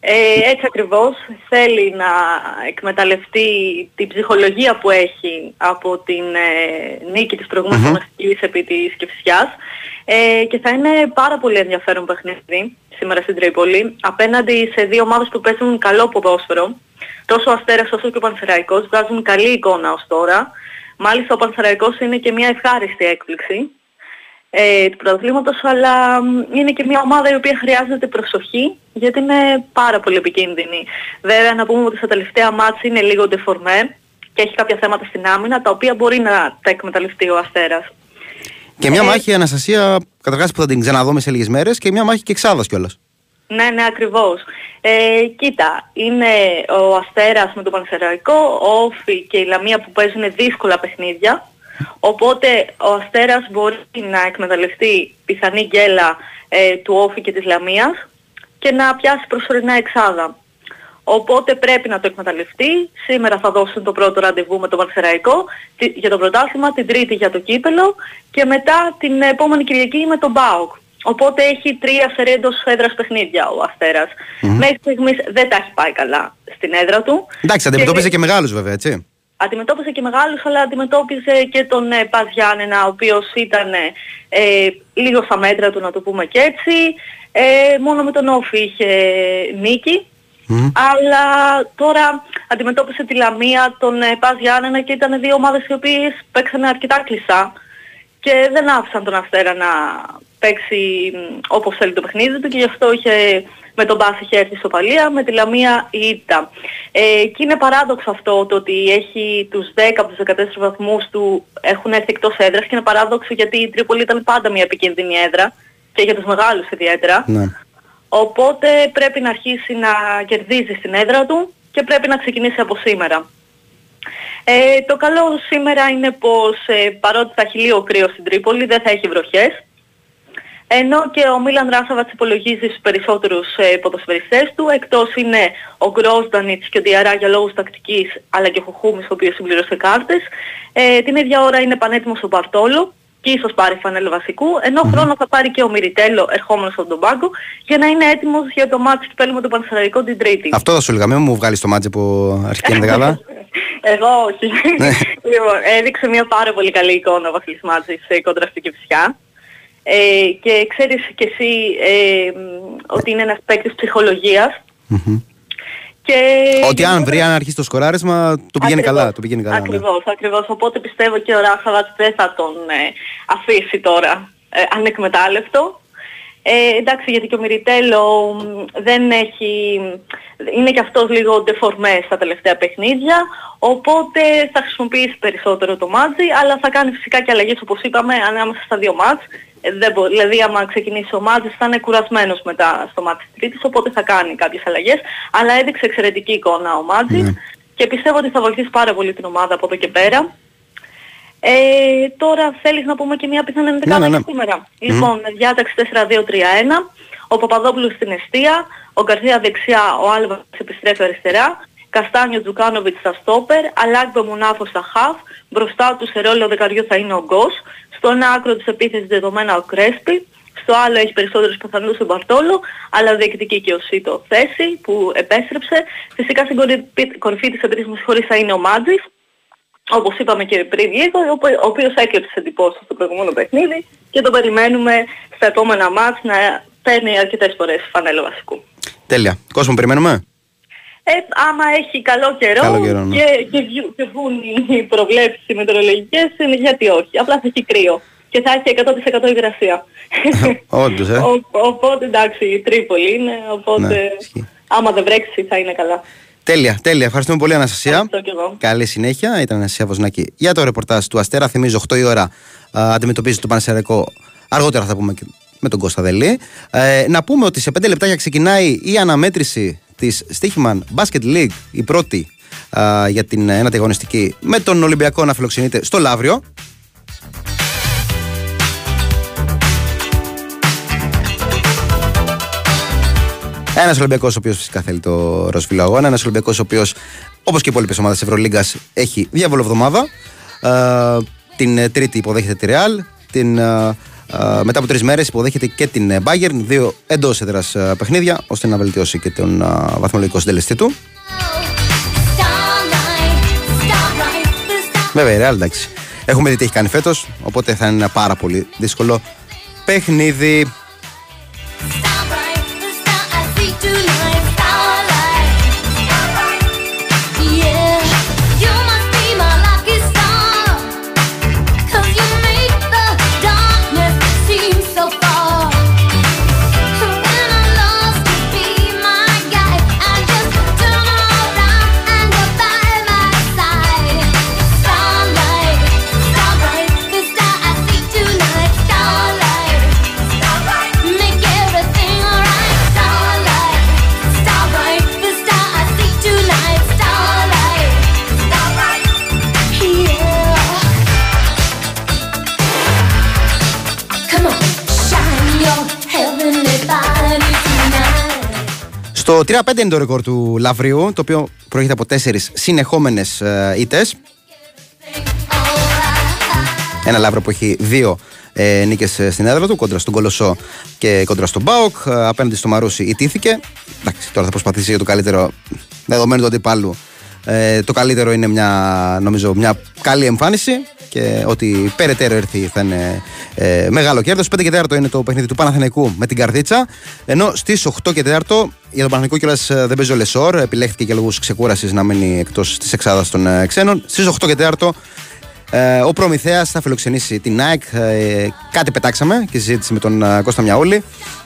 I: Ε, έτσι ακριβώς θέλει να εκμεταλλευτεί την ψυχολογία που έχει από την ε, νίκη της προηγούμενης mm επί της Κηφισιάς ε, και θα είναι πάρα πολύ ενδιαφέρον παιχνίδι σήμερα στην Τρίπολη απέναντι σε δύο ομάδες που παίζουν καλό ποδόσφαιρο τόσο ο Αστέρας όσο και ο Πανσεραϊκός βγάζουν καλή εικόνα ως τώρα μάλιστα ο Πανσεραϊκός είναι και μια ευχάριστη έκπληξη ε, του πρωταθλήματος, αλλά μ, είναι και μια ομάδα η οποία χρειάζεται προσοχή γιατί είναι πάρα πολύ επικίνδυνη. Βέβαια να πούμε ότι στα τελευταία μάτς είναι λίγο ντεφορμέ και έχει κάποια θέματα στην άμυνα τα οποία μπορεί να τα εκμεταλλευτεί ο Αστέρας.
C: Και μια μάχη Αναστασία, καταρχάς που θα την ξαναδούμε σε λίγες μέρες και μια μάχη και εξάδας κιόλας.
I: Ναι, ναι, ακριβώς. Ε, κοίτα, είναι ο Αστέρας με τον Πανσεραϊκό, ο Όφη και η Λαμία που παίζουν δύσκολα παιχνίδια. Οπότε ο Αστέρας μπορεί να εκμεταλλευτεί πιθανή γκέλα ε, του Όφη και της Λαμίας και να πιάσει προσωρινά εξάδα. Οπότε πρέπει να το εκμεταλλευτεί. Σήμερα θα δώσουν το πρώτο ραντεβού με τον Πανσεραϊκό τη- για το πρωτάθλημα, την Τρίτη για το κύπελο και μετά την επόμενη Κυριακή με τον ΠΑΟΚ. Οπότε έχει τρία σερί εντός έδρας παιχνίδια ο αστερας Μέχρι στιγμής δεν τα έχει πάει καλά στην έδρα του.
C: Εντάξει, αντιμετώπιζε και μεγάλους βέβαια, έτσι.
I: Αντιμετώπιζε και μεγάλους, αλλά αντιμετώπιζε και τον ε, Πας Γιάννενα, ο οποίος ήταν ε, ε, λίγο στα μέτρα του, να το πούμε και έτσι. Ε, μόνο με τον Όφη είχε νίκη. Αλλά τώρα αντιμετώπισε τη Λαμία, τον ε, Πας Γιάννενα και ήταν δύο ομάδες οι οποίες παίξανε αρκετά κλειστά και δεν άφησαν τον Αστέρα να παίξει μ, όπως θέλει το παιχνίδι του και γι' αυτό είχε με τον Μπάς είχε έρθει στο Παλία, με τη Λαμία η Ήττα. Ε, και είναι παράδοξο αυτό το ότι έχει τους 10 από τους 14 βαθμούς του έχουν έρθει εκτός έδρας και είναι παράδοξο γιατί η Τρίπολη ήταν πάντα μια επικίνδυνη έδρα και για τους μεγάλους ιδιαίτερα.
C: Ναι.
I: Οπότε πρέπει να αρχίσει να κερδίζει στην έδρα του και πρέπει να ξεκινήσει από σήμερα. Ε, το καλό σήμερα είναι πως ε, παρότι θα έχει λίγο κρύο στην Τρίπολη δεν θα έχει βροχές. Ενώ και ο Μίλαν Ράσαβατς υπολογίζει στους περισσότερους ε, ποδοσφαιριστές του, εκτός είναι ο Γκρόσδανιτς και ο Διαρά για λόγους τακτικής, αλλά και ο Χουχούμης, ο οποίος συμπλήρωσε κάρτες. Ε, την ίδια ώρα είναι πανέτοιμος ο Μπαρτόλο και ίσως πάρει φανέλα βασικού, ενώ χρόνο θα πάρει και ο Μιριτέλο ερχόμενος από τον πάγκο για να είναι έτοιμος για το μάτι του με τον Πανσεραϊκό την Τρίτη.
C: Αυτό θα σου έλεγα, μην μου βγάλεις το μάτζε από αρχική ενδεκάδα.
I: Εγώ όχι. λοιπόν, έδειξε μια πάρα πολύ καλή εικόνα ο Βασίλης Μάτζης σε κόντρα στη Κηφισιά. Ε, και ξέρεις και εσύ ε, μ, ότι είναι ένας παίκτης ψυχολογίας. Και
C: Ότι αν βρει, αν αρχίσει το σκοράρισμα, το πηγαίνει
I: Ακριβώς.
C: καλά. Το πηγαίνει καλά. ναι.
I: Ακριβώς, ακριβώς. Οπότε πιστεύω και ο Ράχαβατς δεν θα τον ε, αφήσει τώρα ε, ανεκμετάλλευτο. Ε, εντάξει, γιατί και ο Μιριτέλο μ, δεν έχει... Είναι και αυτός λίγο ντεφορμές στα τελευταία παιχνίδια, οπότε θα χρησιμοποιήσει περισσότερο το μάτζι, αλλά θα κάνει φυσικά και αλλαγές όπως είπαμε ανάμεσα στα δύο μάτς. Ε, δεν μπο- δηλαδή άμα ξεκινήσει ο Μάτζης θα είναι κουρασμένος μετά στο μάτς της Τρίτης, οπότε θα κάνει κάποιες αλλαγές, αλλά έδειξε εξαιρετική εικόνα ο Μάτζης και πιστεύω ότι θα βοηθήσει πάρα πολύ την ομάδα από εδώ και πέρα. Ε, τώρα θέλεις να πούμε και μια πιθανή ενδεκάδα
C: ναι, ναι.
I: για σήμερα. Λοιπόν, με διάταξη 4-2-3-1, ο Παπαδόπουλος στην αιστεία, ο Γκαρσία δεξιά, ο Άλβας επιστρέφει αριστερά, Καστάνιο Τζουκάνοβιτς στα στόπερ, Αλάκμπε Μουνάφος στα χαφ, μπροστά του σε ρόλο δεκαριού θα είναι ο Γκος, στο ένα άκρο της επίθεσης δεδομένα ο Κρέσπι, στο άλλο έχει περισσότερους πιθανούς ο Μπαρτόλο, αλλά διεκδικεί και ο Σίτο θέση που επέστρεψε. Φυσικά στην κορυφή, κορυφή της επίθεσης μου συγχωρείς θα είναι ο Μάτζης, όπως είπαμε και πριν λίγο, ο οποιο- ο οποίος έκλεψε τις εντυπώσεις στο προηγούμενο παιχνίδι και τον περιμένουμε στα επόμενα μάτς να παίρνει αρκετές φορές φανέλο βασικού.
C: Τέλεια. Κόσμο, περιμένουμε;
I: Ε, άμα έχει καλό καιρό,
C: Καλό καιρό, ναι.
I: και, και, βγει- και βγουν οι προβλέψεις οι μετεωρολογικές, είναι γιατί όχι. Απλά θα έχει κρύο και θα έχει 100% υγρασία.
C: Όντως, ε.
I: Ο- οπότε εντάξει, η Τρίπολη είναι, οπότε
C: Ναι, ισχύει.
I: άμα δεν βρέξει θα είναι καλά.
C: Τέλεια, τέλεια. Ευχαριστούμε πολύ, Αναστασία.
I: Ευχαριστώ κι εγώ.
C: Καλή συνέχεια. Ήταν η Αναστασία Βοσνάκη για το ρεπορτάζ του Αστέρα. Θυμίζω 8 η ώρα α, αντιμετωπίζει το Πανεσαιρικό. Αργότερα θα πούμε και με τον Κώστα Δελή. Ε, να πούμε ότι σε 5 λεπτάκια ξεκινάει η αναμέτρηση της Στίχημαν Basket League, η πρώτη α, για την ένατη αγωνιστική, με τον Ολυμπιακό να φιλοξενείται στο Λαύριο. Ένας Ολυμπιακός, ο οποίος φυσικά θέλει το ροσφυλό αγώνα. Ένας Ολυμπιακός, ο οποίος, όπως και οι υπόλοιπες ομάδες της Ευρωλίγκας, έχει διάβολο εβδομάδα. Ε, την ε, Τρίτη υποδέχεται τη Ρεάλ. Την ε, Ε, μετά από τρεις μέρες υποδέχεται και την ε, Bayern, δύο εντός έδρας παιχνίδια, ώστε να βελτιώσει και τον ε, βαθμολογικό συντελεστή του. Βέβαια, η Real εντάξει. Έχουμε δει τι έχει κάνει φέτος, οπότε θα είναι ένα πάρα πολύ δύσκολο παιχνίδι. Στο 3-5 είναι το ρεκόρ του Λαβρίου, το οποίο προέρχεται από τέσσερις συνεχόμενες ήττες. Ένα Λαύρο που έχει δύο ε, νίκες στην έδρα του, κόντρα στον Κολοσσό και κόντρα στον Μπάουκ. Ε, απέναντι στο Μαρούσι ιτήθηκε. Εντάξει, τώρα θα προσπαθήσει για το καλύτερο δεδομένου του αντιπάλου. Ε, το καλύτερο είναι μια, νομίζω, μια καλή εμφάνιση και ότι περαιτέρω έρθει θα είναι ε, μεγάλο κέρδος. 5 και 4 είναι το παιχνίδι του Παναθηναϊκού με την Καρδίτσα. Ενώ στις 8 και 4 για τον Παναθηναϊκό κιόλας δεν παίζει ο Λεσόρ. Επιλέχθηκε για λόγους ξεκούρασης να μείνει εκτός της εξάδας των ε, ξένων. Στις 8 και 4 ε, ο Προμηθέας θα φιλοξενήσει την ΑΕΚ. Ε, κάτι πετάξαμε και συζήτηση με τον ε, Κώστα Μιαούλη.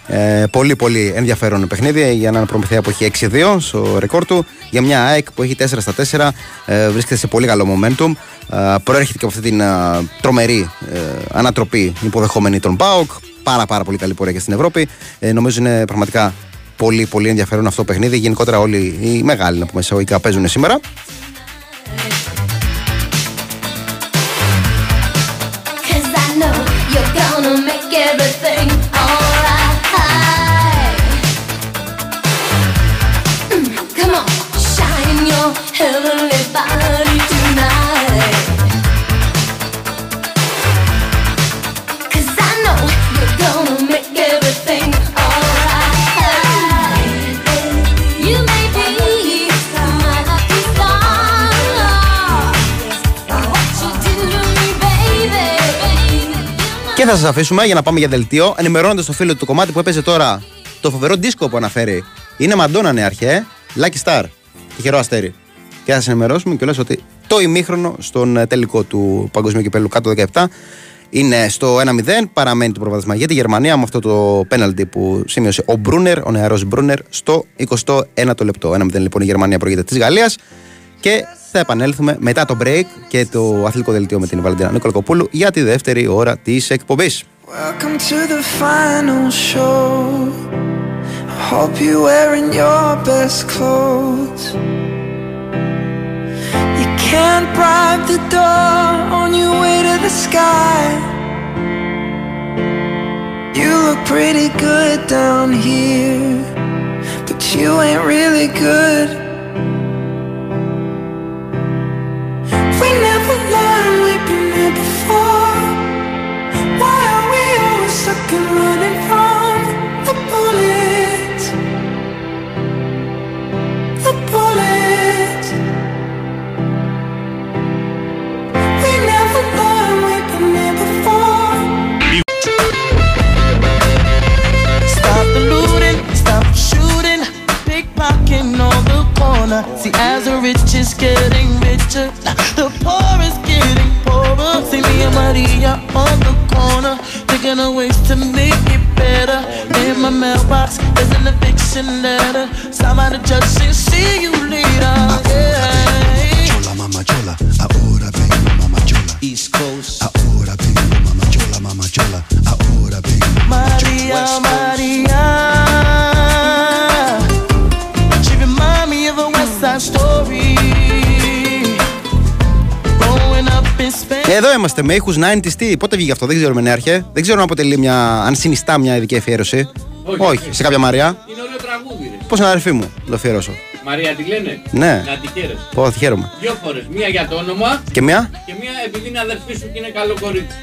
C: Ε, πολύ πολύ ενδιαφέρον παιχνίδι για έναν Προμηθέα που έχει 6-2 στο ρεκόρ του. Για μια ΑΕΚ που έχει 4 στα 4. Ε, βρίσκεται σε πολύ καλό momentum. Ε, προέρχεται και από αυτή την ε, τρομερή ε, ανατροπή υποδεχόμενη των ΠΑΟΚ. Πάρα πάρα πολύ καλή πορεία και στην Ευρώπη. Ε, νομίζω είναι πραγματικά πολύ πολύ ενδιαφέρον αυτό το παιχνίδι. Γενικότερα όλοι οι μεγάλοι να πούμε εισαγωγικά παίζουν σήμερα. Θα σας αφήσουμε για να πάμε για δελτίο, ενημερώνοντας το φίλο του το κομμάτι που έπαιζε τώρα το φοβερό δίσκο που αναφέρει. Είναι Μαντόνα νεαρχέ, Lucky Star, τυχερό αστέρι. Και θα σας ενημερώσουμε και ότι το ημίχρονο στον ε, τελικό του Παγκοσμίου Κυπέλου κάτω 17 είναι στο 1-0. Παραμένει το προβάδισμα για τη Γερμανία με αυτό το πέναλτι που σημείωσε ο Μπρούνερ, ο νεαρός Μπρούνερ, στο 21ο λεπτό. 1-0 λοιπόν η Γερμανία προηγείται της Γαλλίας. Και θα επανέλθουμε μετά το break και το αθλητικό δελτίο με την Βαλεντίνα Νικολακοπούλου για τη δεύτερη ώρα τη εκπομπή.
B: Welcome to the final show. I hope you're wearing your best clothes. You can't bribe the door on your way to the sky. You look pretty good down here, but you ain't really good.
J: See, as the rich is getting richer, the poor is getting poorer. See me and Maria on the corner, thinking of ways to make it better. In my mailbox, there's an eviction letter. Somebody just say, see you later. Yeah.
K: Chola, mama chola, ahora vengo, mama chola.
J: East Coast.
K: Ahora vengo, mama chola, mama chola. Ahora vengo,
J: Maria, Maria.
C: Εδώ είμαστε με ήχους 90s. Τι, πότε βγήκε αυτό, δεν ξέρουμε νέαρχε. Δεν ξέρω αν αποτελεί μια. αν συνιστά μια ειδική αφιέρωση.
F: Όχι.
C: σε κάποια Μαριά.
F: Είναι ωραίο τραγούδι, ρε.
C: Πώς είναι αδερφή μου, να το αφιερώσω.
F: Μαρία τη λένε;
C: Ναι.
F: Να τη χαίρεσαι.
C: Πω, χαίρομαι.
F: Δύο φορές. Μία για το όνομα
C: Και μια.
F: και μία επειδή είναι αδερφή σου και είναι καλό κορίτσι.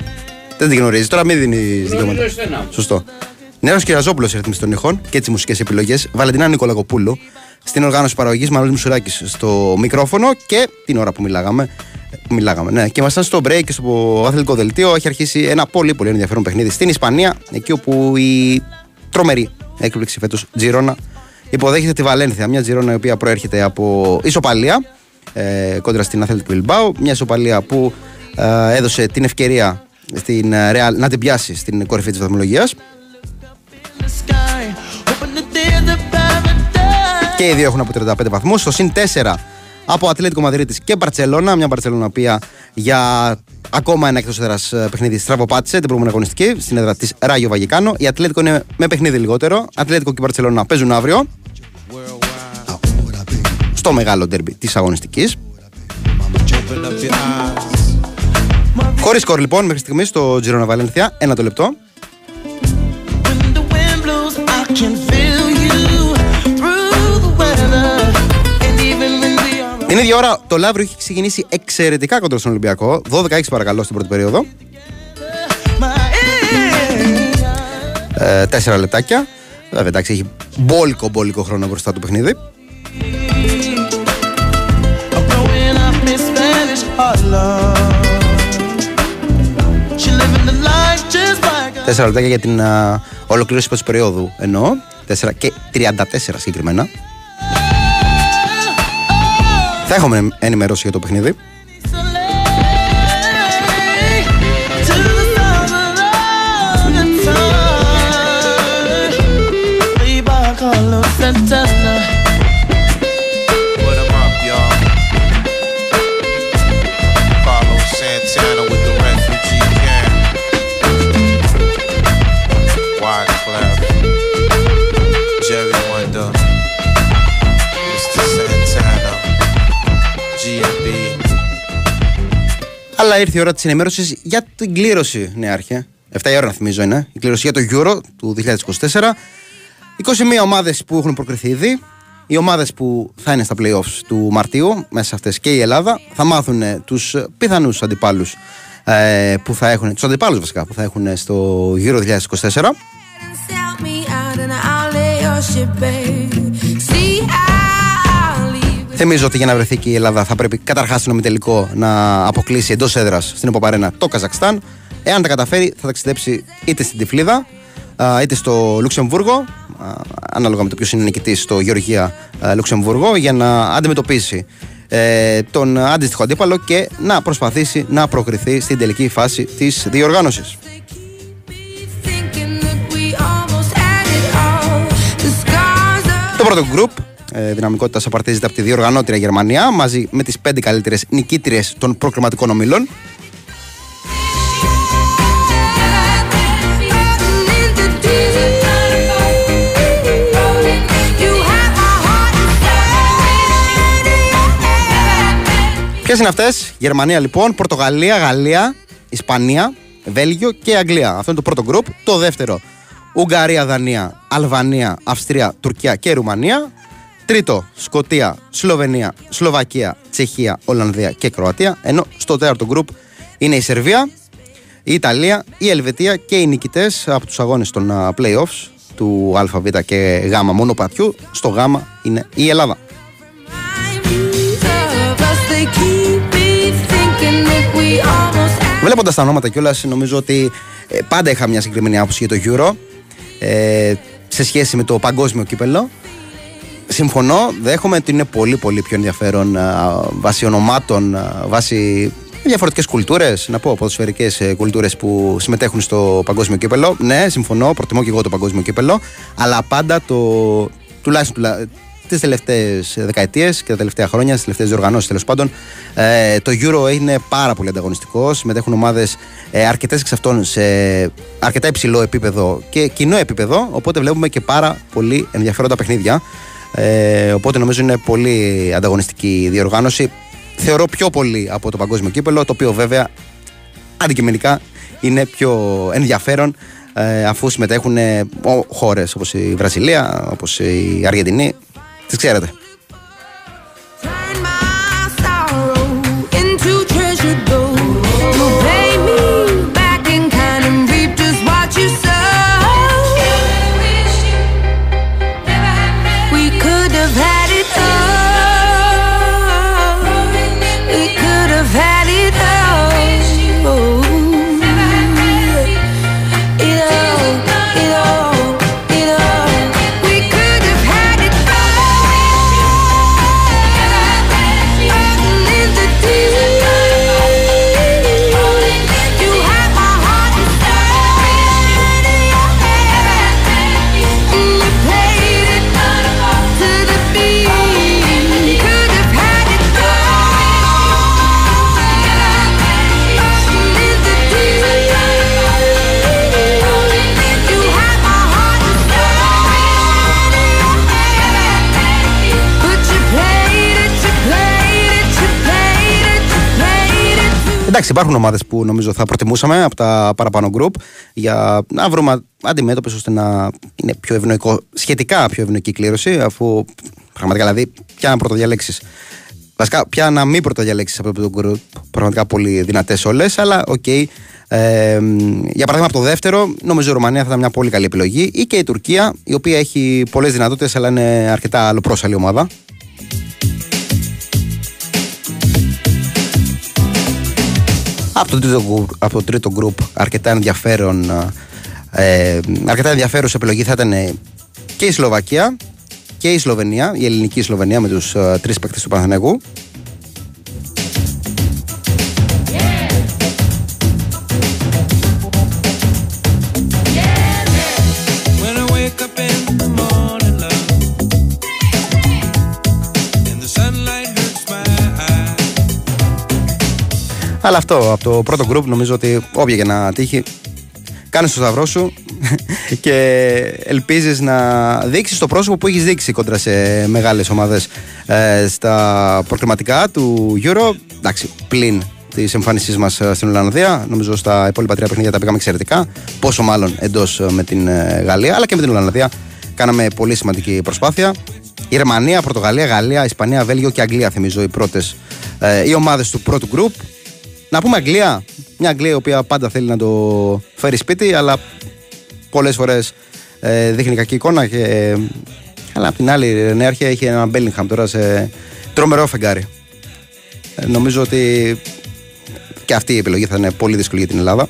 C: Δεν την γνωρίζεις. Τώρα μην δίνεις δικαιώματα.
F: Γνωρίζω εσένα.
C: Σωστό. Νέος Κυραζόπουλος ρυθμιστή των ηχών και τι μουσικές επιλογές. Βαλεντινά Νικολακοπούλου στην οργάνωση παραγωγής Μανώλης Μουσουράκης στο μικρόφωνο και την ώρα που μιλάγαμε. Που Μιλάγαμε, ναι. Και ήμασταν στο break και στο αθλητικό δελτίο. Έχει αρχίσει ένα πολύ πολύ ενδιαφέρον παιχνίδι στην Ισπανία, εκεί όπου η τρομερή έκπληξη φέτος Τζιρόνα υποδέχεται τη Βαλένθια. Μια Τζιρόνα η οποία προέρχεται από ισοπαλία ε, κόντρα στην Αθλητικό Bilbao. Μια ισοπαλία που ε, έδωσε την ευκαιρία στην ε, Real να την πιάσει στην κορυφή της βαθμολογίας. Και οι δύο έχουν από 35 βαθμούς. Στο συν 4 από Ατλέτικο Μαδρίτης και Μπαρσελόνα. Μια Μπαρσελόνα οποία για ακόμα ένα εκτός έδρας παιχνίδι στραβοπάτησε την προηγούμενη αγωνιστική στην έδρα της Ράγιο Βαγικάνο. Η Ατλέτικο είναι με παιχνίδι λιγότερο. Ατλέτικο και Μπαρσελόνα παίζουν αύριο. Στο μεγάλο ντερμπι της αγωνιστικής. Χωρίς σκορ λοιπόν μέχρι στιγμής στο Τζιρόνα Βαλένθια. Ένα το λεπτό. Την ίδια ώρα το Λαύριο έχει ξεκινήσει εξαιρετικά κοντά στον Ολυμπιακό. 12-6 παρακαλώ στην πρώτη περίοδο. Ε, τέσσερα λεπτάκια. Βέβαια εντάξει έχει μπόλικο μπόλικο χρόνο μπροστά του παιχνίδι. Τέσσερα λεπτάκια για την α, ολοκλήρωση πρώτης περίοδου εννοώ. 4 και 34 συγκεκριμένα. Θα έχουμε ενημερώσει για το παιχνίδι.
L: Put
C: Αλλά ήρθε η ώρα της ενημέρωσης για την κλήρωση, νεάρχε. 7 η ώρα να θυμίζω είναι. Η κλήρωση για το Euro του 2024. 21 ομάδες που έχουν προκριθεί ήδη. Οι ομάδες που θα είναι στα playoffs του Μαρτίου, μέσα σε αυτές και η Ελλάδα, θα μάθουν τους πιθανούς αντιπάλους ε, που θα έχουν, τους αντιπάλους βασικά, που θα έχουν στο Euro 2024. Θυμίζω ότι για να βρεθεί και η Ελλάδα θα πρέπει καταρχάς στον ομιτελικό να αποκλείσει εντός έδρας στην Εποπαρένα το Καζακστάν. Εάν τα καταφέρει, θα ταξιδέψει είτε στην Τυφλίδα α, είτε στο Λουξεμβούργο, α, ανάλογα με το ποιος είναι νικητής στο Γεωργία α, Λουξεμβούργο, για να αντιμετωπίσει ε, τον αντίστοιχο αντίπαλο και να προσπαθήσει να προκριθεί στην τελική φάση της διοργάνωσης.
B: thinking that we almost had it all. The scars of
C: Το πρώτο γκρουπ ε, δυναμικότητας απαρτίζεται από τη διοργανώτρια Γερμανία μαζί με τις πέντε καλύτερες νικήτριες των προκριματικών ομίλων.
B: you have my heart
C: Ποιες είναι αυτές, Γερμανία λοιπόν, Πορτογαλία, Γαλλία, Ισπανία, Βέλγιο και Αγγλία. Αυτό είναι το πρώτο γκρουπ. Το δεύτερο, Ουγγαρία, Δανία, Αλβανία, Αυστρία, Τουρκία και Ρουμανία. Τρίτο, Σκοτία, Σλοβενία, Σλοβακία, Τσεχία, Ολλανδία και Κροατία. Ενώ στο τέταρτο γκρουπ είναι η Σερβία, η Ιταλία, η Ελβετία και οι νικητές από τους αγώνες των α, playoffs του ΑΒ και Γ μονοπατιού. Στο Γ είναι η Ελλάδα.
B: of us. They keep me thinking that we almost had
C: Βλέποντας τα ονόματα κιόλας, νομίζω ότι ε, πάντα είχα μια συγκεκριμένη άποψη για το Euro ε, σε σχέση με το παγκόσμιο κύπελο. Συμφωνώ, δέχομαι ότι είναι πολύ πολύ πιο ενδιαφέρον α, βάσει ονομάτων, α, βάσει διαφορετικές κουλτούρες, να πω ποδοσφαιρικές κουλτούρες που συμμετέχουν στο παγκόσμιο κύπελο. Ναι, συμφωνώ, προτιμώ και εγώ το παγκόσμιο κύπελο, αλλά πάντα το τουλάχιστον τουλά, τις τελευταίες δεκαετίες και τα τελευταία χρόνια, τις τελευταίες διοργανώσεις τέλος πάντων, ε, το Euro είναι πάρα πολύ ανταγωνιστικό. Συμμετέχουν ομάδες, ε, αρκετές εξ αυτών σε αρκετά υψηλό επίπεδο και κοινό επίπεδο. Οπότε βλέπουμε και πάρα πολύ ενδιαφέροντα παιχνίδια. Ε, οπότε νομίζω είναι πολύ ανταγωνιστική η διοργάνωση. Θεωρώ πιο πολύ από το παγκόσμιο κύπελο, το οποίο βέβαια αντικειμενικά είναι πιο ενδιαφέρον ε, αφού συμμετέχουν ε, χώρες όπως η Βραζιλία, όπως η Αργεντινή. Τις ξέρετε. Εντάξει, υπάρχουν ομάδες που νομίζω θα προτιμούσαμε από τα παραπάνω group για να βρούμε αντιμέτωπες ώστε να είναι πιο ευνοϊκό, σχετικά πιο ευνοϊκή κλήρωση, αφού πραγματικά δηλαδή ποια να πρωτοδιαλέξεις. Βασικά, ποια να μην πρωτοδιαλέξεις από το group. Πραγματικά πολύ δυνατές όλες, αλλά οκ. Ε, για παράδειγμα, από το δεύτερο, νομίζω η Ρουμανία θα ήταν μια πολύ καλή επιλογή ή και η Τουρκία, η οποία έχει πολλές δυνατότητες, αλλά είναι αρκετά αλλοπρόσαλλη ομάδα. Από το τρίτο, γκου- από το τρίτο group αρκετά ενδιαφέρον ε, αρκετά ενδιαφέρουσα επιλογή θα ήταν ε, και η Σλοβακία και η Σλοβενία, η ελληνική Σλοβενία με τους ε, τρεις παίκτες του Παναθηναϊκού Αλλά αυτό από το πρώτο group νομίζω ότι όποια και να τύχει κάνεις το σταυρό σου και ελπίζεις να δείξεις το πρόσωπο που έχεις δείξει κόντρα σε μεγάλες ομάδες ε, στα προκριματικά του Euro. Εντάξει, πλην της εμφάνισής μας στην Ολλανδία. Νομίζω στα υπόλοιπα τρία παιχνίδια τα πήγαμε εξαιρετικά. Πόσο μάλλον εντός με την ε, Γαλλία, αλλά και με την Ολλανδία. Κάναμε πολύ σημαντική προσπάθεια. Γερμανία, Πορτογαλία, Γαλλία, Ισπανία, Βέλγιο και Αγγλία θυμίζω οι πρώτες ε, οι ομάδες του πρώτου γκρουπ. Να πούμε Αγγλία. Μια Αγγλία η οποία πάντα θέλει να το φέρει σπίτι, αλλά πολλές φορές ε, δείχνει κακή εικόνα. Και, ε, αλλά απ' την άλλη, η νέαρχια έχει ένα Μπέλιγχαμ τώρα σε τρομερό φεγγάρι. Ε, νομίζω ότι και αυτή η επιλογή θα είναι πολύ δύσκολη για την Ελλάδα.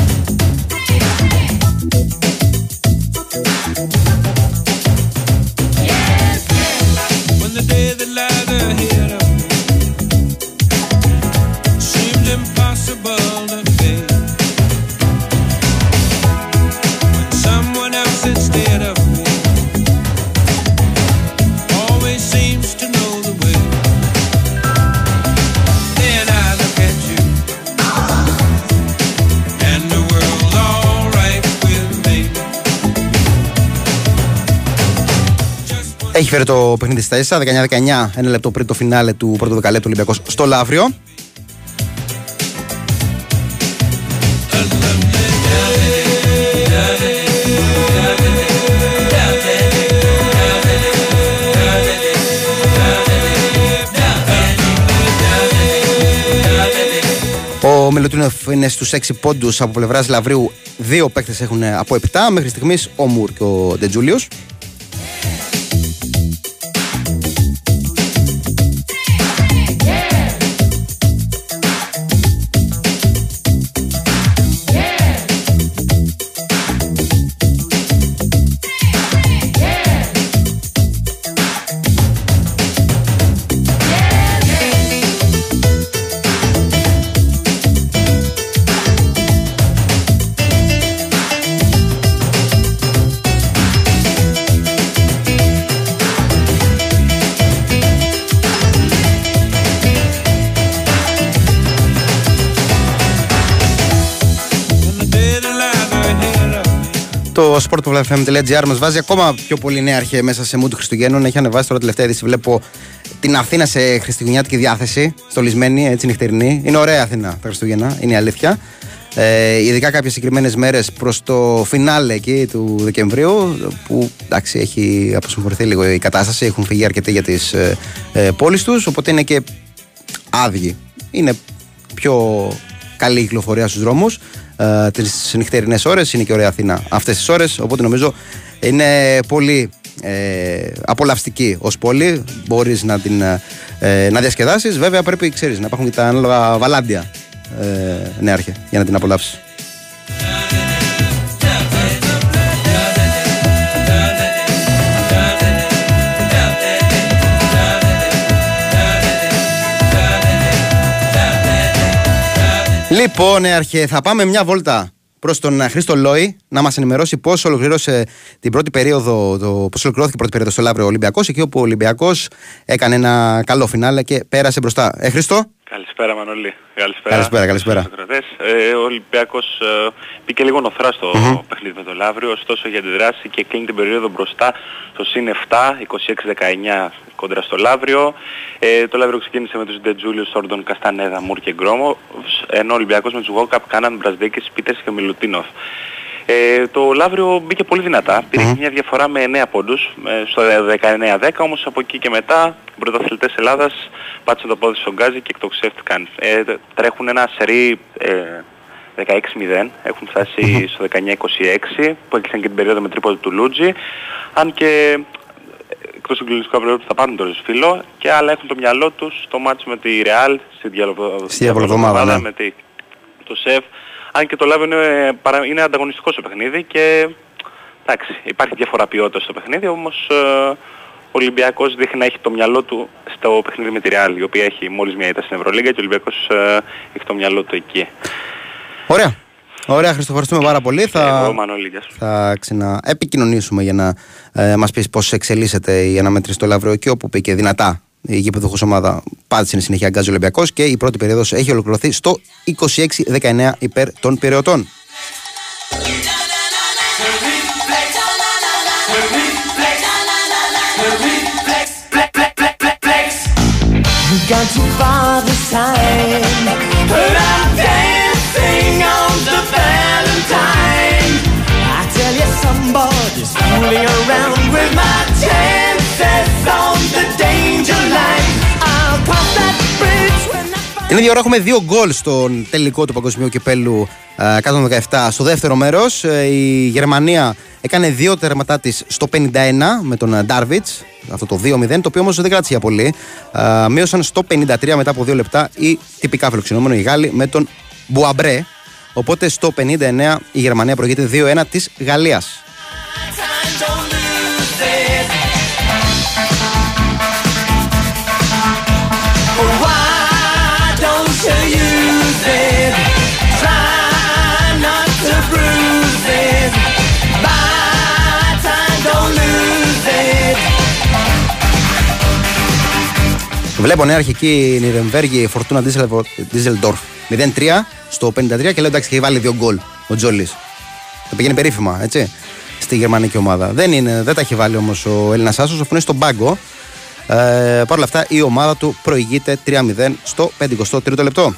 C: Φέρει το παιχνίδι στα ίσα, 19-19, ένα λεπτό πριν το φινάλε του πρώτου δεκαλέπτου Ολυμπιακός στο Λαύριο. Ο Μιλουτίνοφ είναι στους 6 πόντους από πλευράς Λαβρίου. Δύο παίκτες έχουν από 7. Μέχρι στιγμής ο Μουρ και ο Ντετζούλιο. Το sportfm.gr μας βάζει ακόμα πιο πολύ νέα αρχαία μέσα σε mood Χριστουγέννων. Έχει ανεβάσει τώρα τελευταία είδηση. Βλέπω την Αθήνα σε χριστουγεννιάτικη διάθεση, στολισμένη, έτσι νυχτερινή. Είναι ωραία Αθήνα τα Χριστούγεννα, είναι η αλήθεια. Ε, ειδικά κάποιες συγκεκριμένες μέρες προς το φινάλε εκεί του Δεκεμβρίου, που εντάξει, έχει αποσυμφορηθεί λίγο η κατάσταση. Έχουν φύγει αρκετοί για τις ε, ε, πόλεις τους, οπότε είναι και άδειοι. Είναι πιο καλή η κυκλοφορία στους δρόμους. Ε, τις νυχτερινές ώρες είναι και ωραία Αθήνα αυτές τις ώρες. Οπότε νομίζω είναι πολύ ε, απολαυστική ως πόλη. Μπορείς να την ε, να διασκεδάσεις. Βέβαια πρέπει ξέρεις, να υπάρχουν και τα ανάλογα βαλάντια ε, νέαρχε για να την απολαύσεις. Λοιπόν, Νέαρχε, θα πάμε μια βόλτα προς τον ε, Χρήστο Λόι να μας ενημερώσει πώς ολοκλήρωσε την πρώτη περίοδο, το, πώς ολοκληρώθηκε η πρώτη περίοδο στο Λαύριο Ολυμπιακός, εκεί όπου ο Ολυμπιακός έκανε ένα καλό φινάλε και πέρασε μπροστά. Ε, Χρήστο;
M: Καλησπέρα Μανώλη. Καλησπέρα.
C: Καλησπέρα, καλησπέρα.
M: στους ακροατές. Ε, ο Ολυμπιακός ε, μπήκε λίγο νοθρά στο
C: Μμμ.
M: παιχνίδι με το Λαύριο, ωστόσο για αντιδράση και κλείνει την περίοδο μπροστά στο συν 7, 26-19 κόντρα στο Λαύριο. Ε, το Λαύριο ξεκίνησε με τους Ντετζούλιους, Σόρντον, Καστανέδα, Μουρ και Γκρόμο, ενώ ο Ολυμπιακός με τους Γόκαπ, Κάναν, Μπρασδέκης, Πίτερς και Μιλουτίνοφ. Ε, το Λαύριο μπήκε πολύ δυνατά, πήρε μια διαφορά με 9 πόντους, ε, στο 19-10, όμως από εκεί και μετά οι πρωταθλητές Ελλάδας πάτησαν το πόδι στον γκάζι και εκτοξεύτηκαν. Ε, τρέχουν ένα σερί ε, 16-0, έχουν φτάσει στο 19-26 που έκλεισαν και την περίοδο με τρίποδο του Λούτζι, αν και ε, εκτός του κλινικού αύριο θα πάρουν το ρεσφύλλο και άλλα έχουν το μυαλό τους στο μάτς με τη Ρεάλ στη διαβολο-
C: Στη διαβολοβδομάδα, ναι.
M: με τη, το ΣΕΦ αν και το Λάβιο είναι, παρα- είναι ανταγωνιστικό στο παιχνίδι και εντάξει, υπάρχει διαφορά ποιότητας στο παιχνίδι, όμως ε, ο Ολυμπιακός δείχνει να έχει το μυαλό του στο παιχνίδι με τη Ρεάλ, η οποία έχει μόλις μια ήττα στην Ευρωλίγα και ο Ολυμπιακός ε, έχει το μυαλό του εκεί.
C: Ωραία. Ωραία, Χρήστο, ευχαριστούμε πάρα πολύ. Θα,
M: Εγώ, Μανώλη, γεια σου.
C: θα ξαναεπικοινωνήσουμε για να ε, μας πεις πώς εξελίσσεται η αναμέτρηση στο Λαύριο και όπου πήγε δυνατά η γήπεδο ομάδα πάτησε είναι συνεχεία αγκάζει ο Ολυμπιακός και η πρώτη περίοδος έχει ολοκληρωθεί στο 26-19 υπέρ των Πυρεωτών.
J: We've gone too far this time. But I'm dancing on the Valentine. I tell you, somebody's fooling around with my chances on the danger line. I'll cross that bridge when I
C: Την ίδια ώρα έχουμε δύο γκολ στον τελικό του Παγκοσμίου Κυπέλου ε, 117 στο δεύτερο μέρος. Η Γερμανία έκανε δύο τερματά της στο 51 με τον Ντάρβιτ. Αυτό το 2-0, το οποίο όμως δεν κράτησε για πολύ. Ε, Μείωσαν στο 53 μετά από δύο λεπτά ή τυπικά φιλοξενούμενο οι Γάλλοι με τον Μπουαμπρέ. Οπότε στο 59 η Γερμανία προηγείται 2-1
J: της Γαλλίας.
C: Βλέπω νέα αρχική Νιρεμβέργη Φορτούνα Ντίζελντορφ 0-3 στο 53 και λέω εντάξει, έχει βάλει δύο γκολ ο Τζόλης. Θα πηγαίνει περίφημα, έτσι, στη γερμανική ομάδα. Δεν, είναι, δεν τα έχει βάλει όμως ο Έλληνας Άσος, αφού είναι στον πάγκο. Ε, Παρ' όλα αυτά η ομάδα του προηγείται 3-0 στο 53ο λεπτό.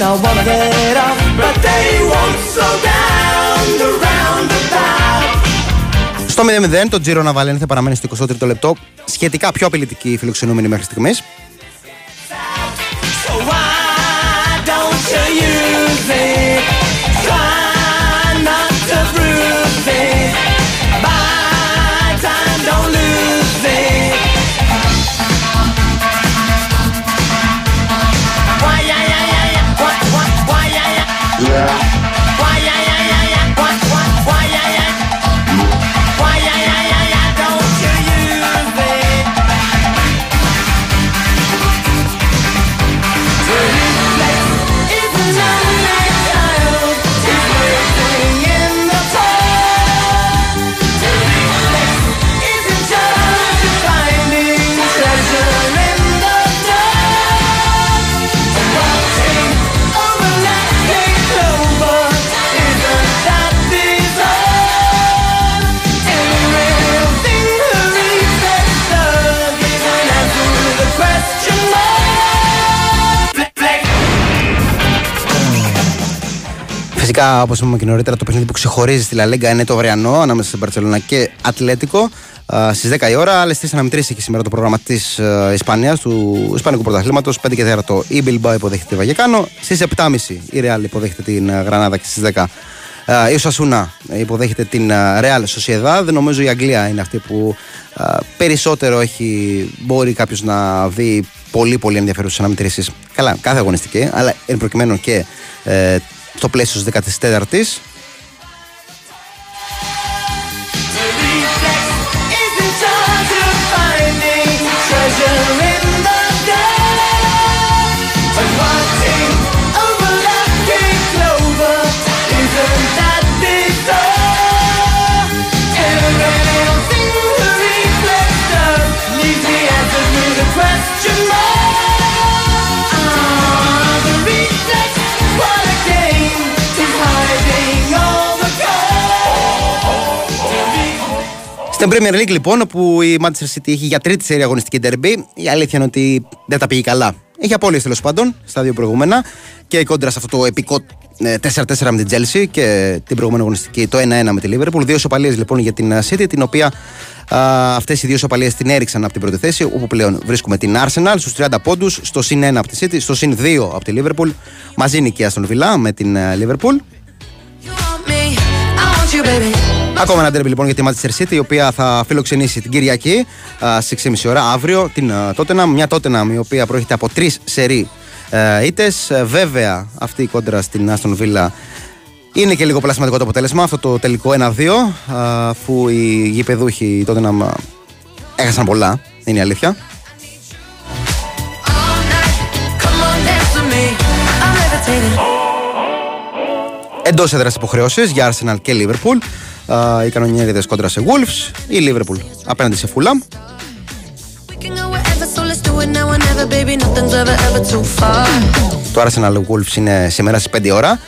J: I wanna get off, but they won't slow down the roundabout.
C: Στο 0-0 το Τζίρο Ναβαλένθε παραμένει στο 23ο λεπτό. Σχετικά πιο απειλητική η φιλοξενούμενη μέχρι
J: στιγμής.
C: Φυσικά, όπως είπαμε και νωρίτερα, το παιχνίδι που ξεχωρίζει στη Λα Λίγκα είναι το αυριανό ανάμεσα στην Παρσελόνα και Ατλέτικο. Στις 10 η ώρα, άλλες 3 αναμετρήσει έχει σήμερα το πρόγραμμα της Ισπανίας, του Ισπανικού Πρωταθλήματος. 5 και 4 η Bilbao υποδέχεται τη Βαγεκάνο. Στις 7.30 η Real υποδέχεται την ε, Γρανάδα και στις 10 ε, η Οσασούνα υποδέχεται την ε, Real Sociedad. Νομίζω η Αγγλία είναι αυτή που ε, περισσότερο έχει, μπορεί κάποιος να δει πολύ πολύ ενδιαφέρουσες αναμετρήσεις. Καλά, κάθε αγωνιστική, αλλά εν προκειμένου και ε, στο πλαίσιο της 14η. Στην Premier League λοιπόν, όπου η Manchester City έχει για τρίτη σερή αγωνιστική ντερμπή, η αλήθεια είναι ότι δεν τα πήγε καλά. Έχει απόλυες τέλος πάντων στα δύο προηγούμενα και κόντρα σε αυτό το επικό ε, 4-4 με την Chelsea και την προηγούμενη αγωνιστική το 1-1 με τη Liverpool. Δύο σοπαλίες λοιπόν για την ε, City, την οποία αυτές οι δύο σοπαλίες την έριξαν από την πρώτη θέση, όπου πλέον βρίσκουμε την Arsenal στους 30 πόντους, στο συν 1 από τη City, στο συν 2 από τη Liverpool. Μαζί είναι και η Aston Villa με την ε, Liverpool. Ακόμα ένα ντέρμπι λοιπόν για τη Manchester City, η οποία θα φιλοξενήσει την Κυριακή στις 6.30 ώρα αύριο την Tottenham. Μια Tottenham η οποία προέρχεται από τρεις σερή ήττες. Βέβαια, αυτή η κόντρα στην Aston Villa είναι και λίγο πλασματικό το αποτέλεσμα. Αυτό το τελικό 1-2, αφού οι γηπεδούχοι Tottenham α, έχασαν πολλά. Είναι η αλήθεια. Εντός έδρας υποχρεώσεις για Arsenal και Liverpool. Α, οι κανονιέριδες κόντρα σε Wolves. Η Liverpool απέναντι σε Fulham. Το Arsenal Wolves είναι σήμερα στις 5 ώρα.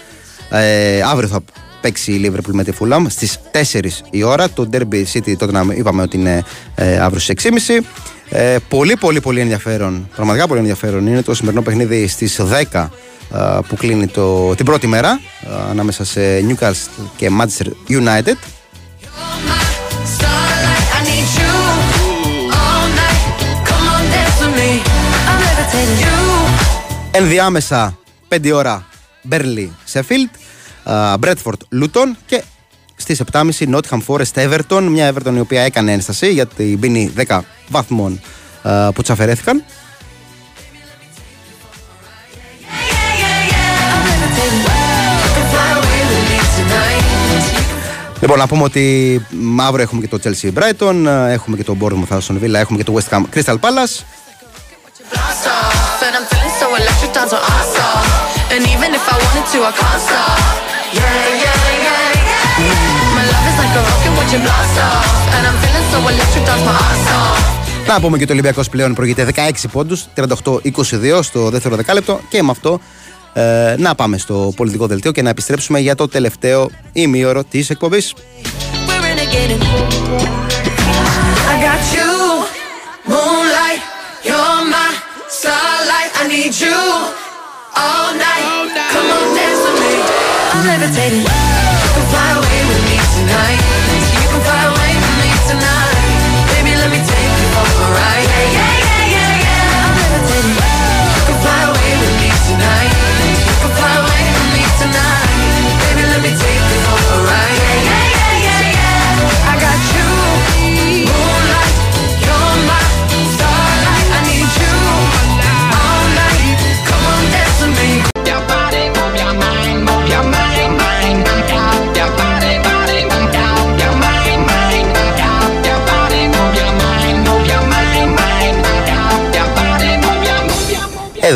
C: Ε, αύριο θα παίξει η Liverpool με τη Fulham στις 4 η ώρα. Το Derby City τότε να είπαμε ότι είναι ε, αύριο στις 6.30. Ε, πολύ πολύ πολύ ενδιαφέρον, πραγματικά πολύ ενδιαφέρον είναι το σημερινό παιχνίδι στις 10 α, που κλείνει το, την πρώτη μέρα α, ανάμεσα σε Newcastle και Manchester United. Ενδιάμεσα 5 ώρα Burnley Sheffield, Bradford Luton και στις 7.30 Nottingham Forest Everton, μια Everton η οποία έκανε ένσταση γιατί μπίνει 10 βαθμών α, που της Λοιπόν, να πούμε ότι μαύρο έχουμε και το Chelsea Brighton, έχουμε και το Bournemouth Aston Villa, έχουμε και το West Ham Crystal Palace. Να πούμε και το Ολυμπιακός πλέον προηγείται 16 πόντους, 38-22 στο δεύτερο δεκάλεπτο. Και με αυτό ε, να πάμε στο πολιτικό δελτίο και να επιστρέψουμε για το τελευταίο ημείο της εκπομπής.
B: Tonight. Baby, let me take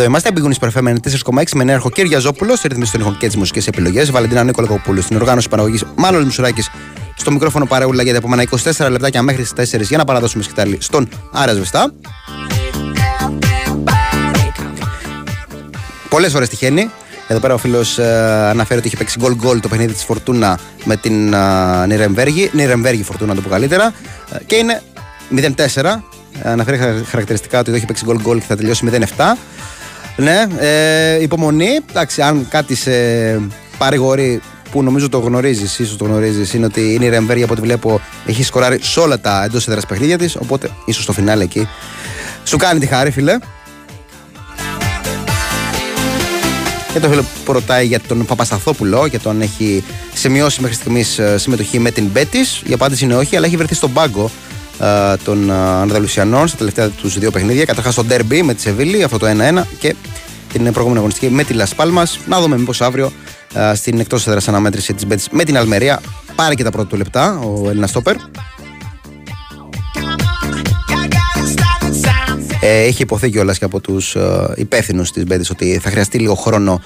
C: Εδώ είμαστε, Big News FM 4,6 με νέο Κύριο Ζόπουλο, στη ρύθμιση των ήχων και τις μουσικές επιλογές. Βαλεντίνα Νίκολα Κοπούλου, στην οργάνωση παραγωγής Μάλλον Μισουράκης, στο μικρόφωνο παρεούλα για τα επόμενα 24 λεπτάκια μέχρι τις 4 για να παραδώσουμε σκητάλη στον Άρα Σβεστά. Πολλές φορές τυχαίνει. Εδώ πέρα ο φίλος αναφέρει ότι είχε παίξει γκολ γκολ το παιχνίδι της Φορτούνα με την uh, Νιρεμβέργη. Νιρεμβέργη Φορτούνα, να το πω καλύτερα. Ε, και είναι 0-4. Ε, αναφέρει χαρα- χαρακτηριστικά ότι εδώ έχει παίξει γκολ γκολ και θα τελειώσει 0-7. Ναι, ε, υπομονή. Εντάξει, αν κάτι σε παρηγορεί, που νομίζω το γνωρίζεις, ίσως το γνωρίζεις, είναι ότι είναι η Ρεμβέρη από ό,τι βλέπω έχει σκοράρει σε όλα τα εντός έδρας παιχνίδια της. Οπότε ίσως στο φινάλε εκεί σου κάνει τη χάρη, φίλε. Και το φίλο που ρωτάει για τον Παπασταθόπουλο και τον έχει σημειώσει μέχρι στιγμής συμμετοχή με την Μπέτη. Η απάντηση είναι όχι, αλλά έχει βρεθεί στον πάγκο ε, των ε, Ανδαλουσιανών στα τελευταία τους δύο παιχνίδια. Καταρχάς στο Derby με τη Σεβίλη, αυτό το 1-1 και την προηγούμενη αγωνιστική με τη Λασπάλμα. Να δούμε μήπως αύριο ε, στην εκτός έδρας αναμέτρηση της Μπέτης με την Αλμερία πάρει και τα πρώτα του λεπτά ο Έλληνας Στόπερ. Ε, έχει υποθεί κιόλας και από τους ε, υπεύθυνους της Μπέτης ότι θα χρειαστεί λίγο χρόνο.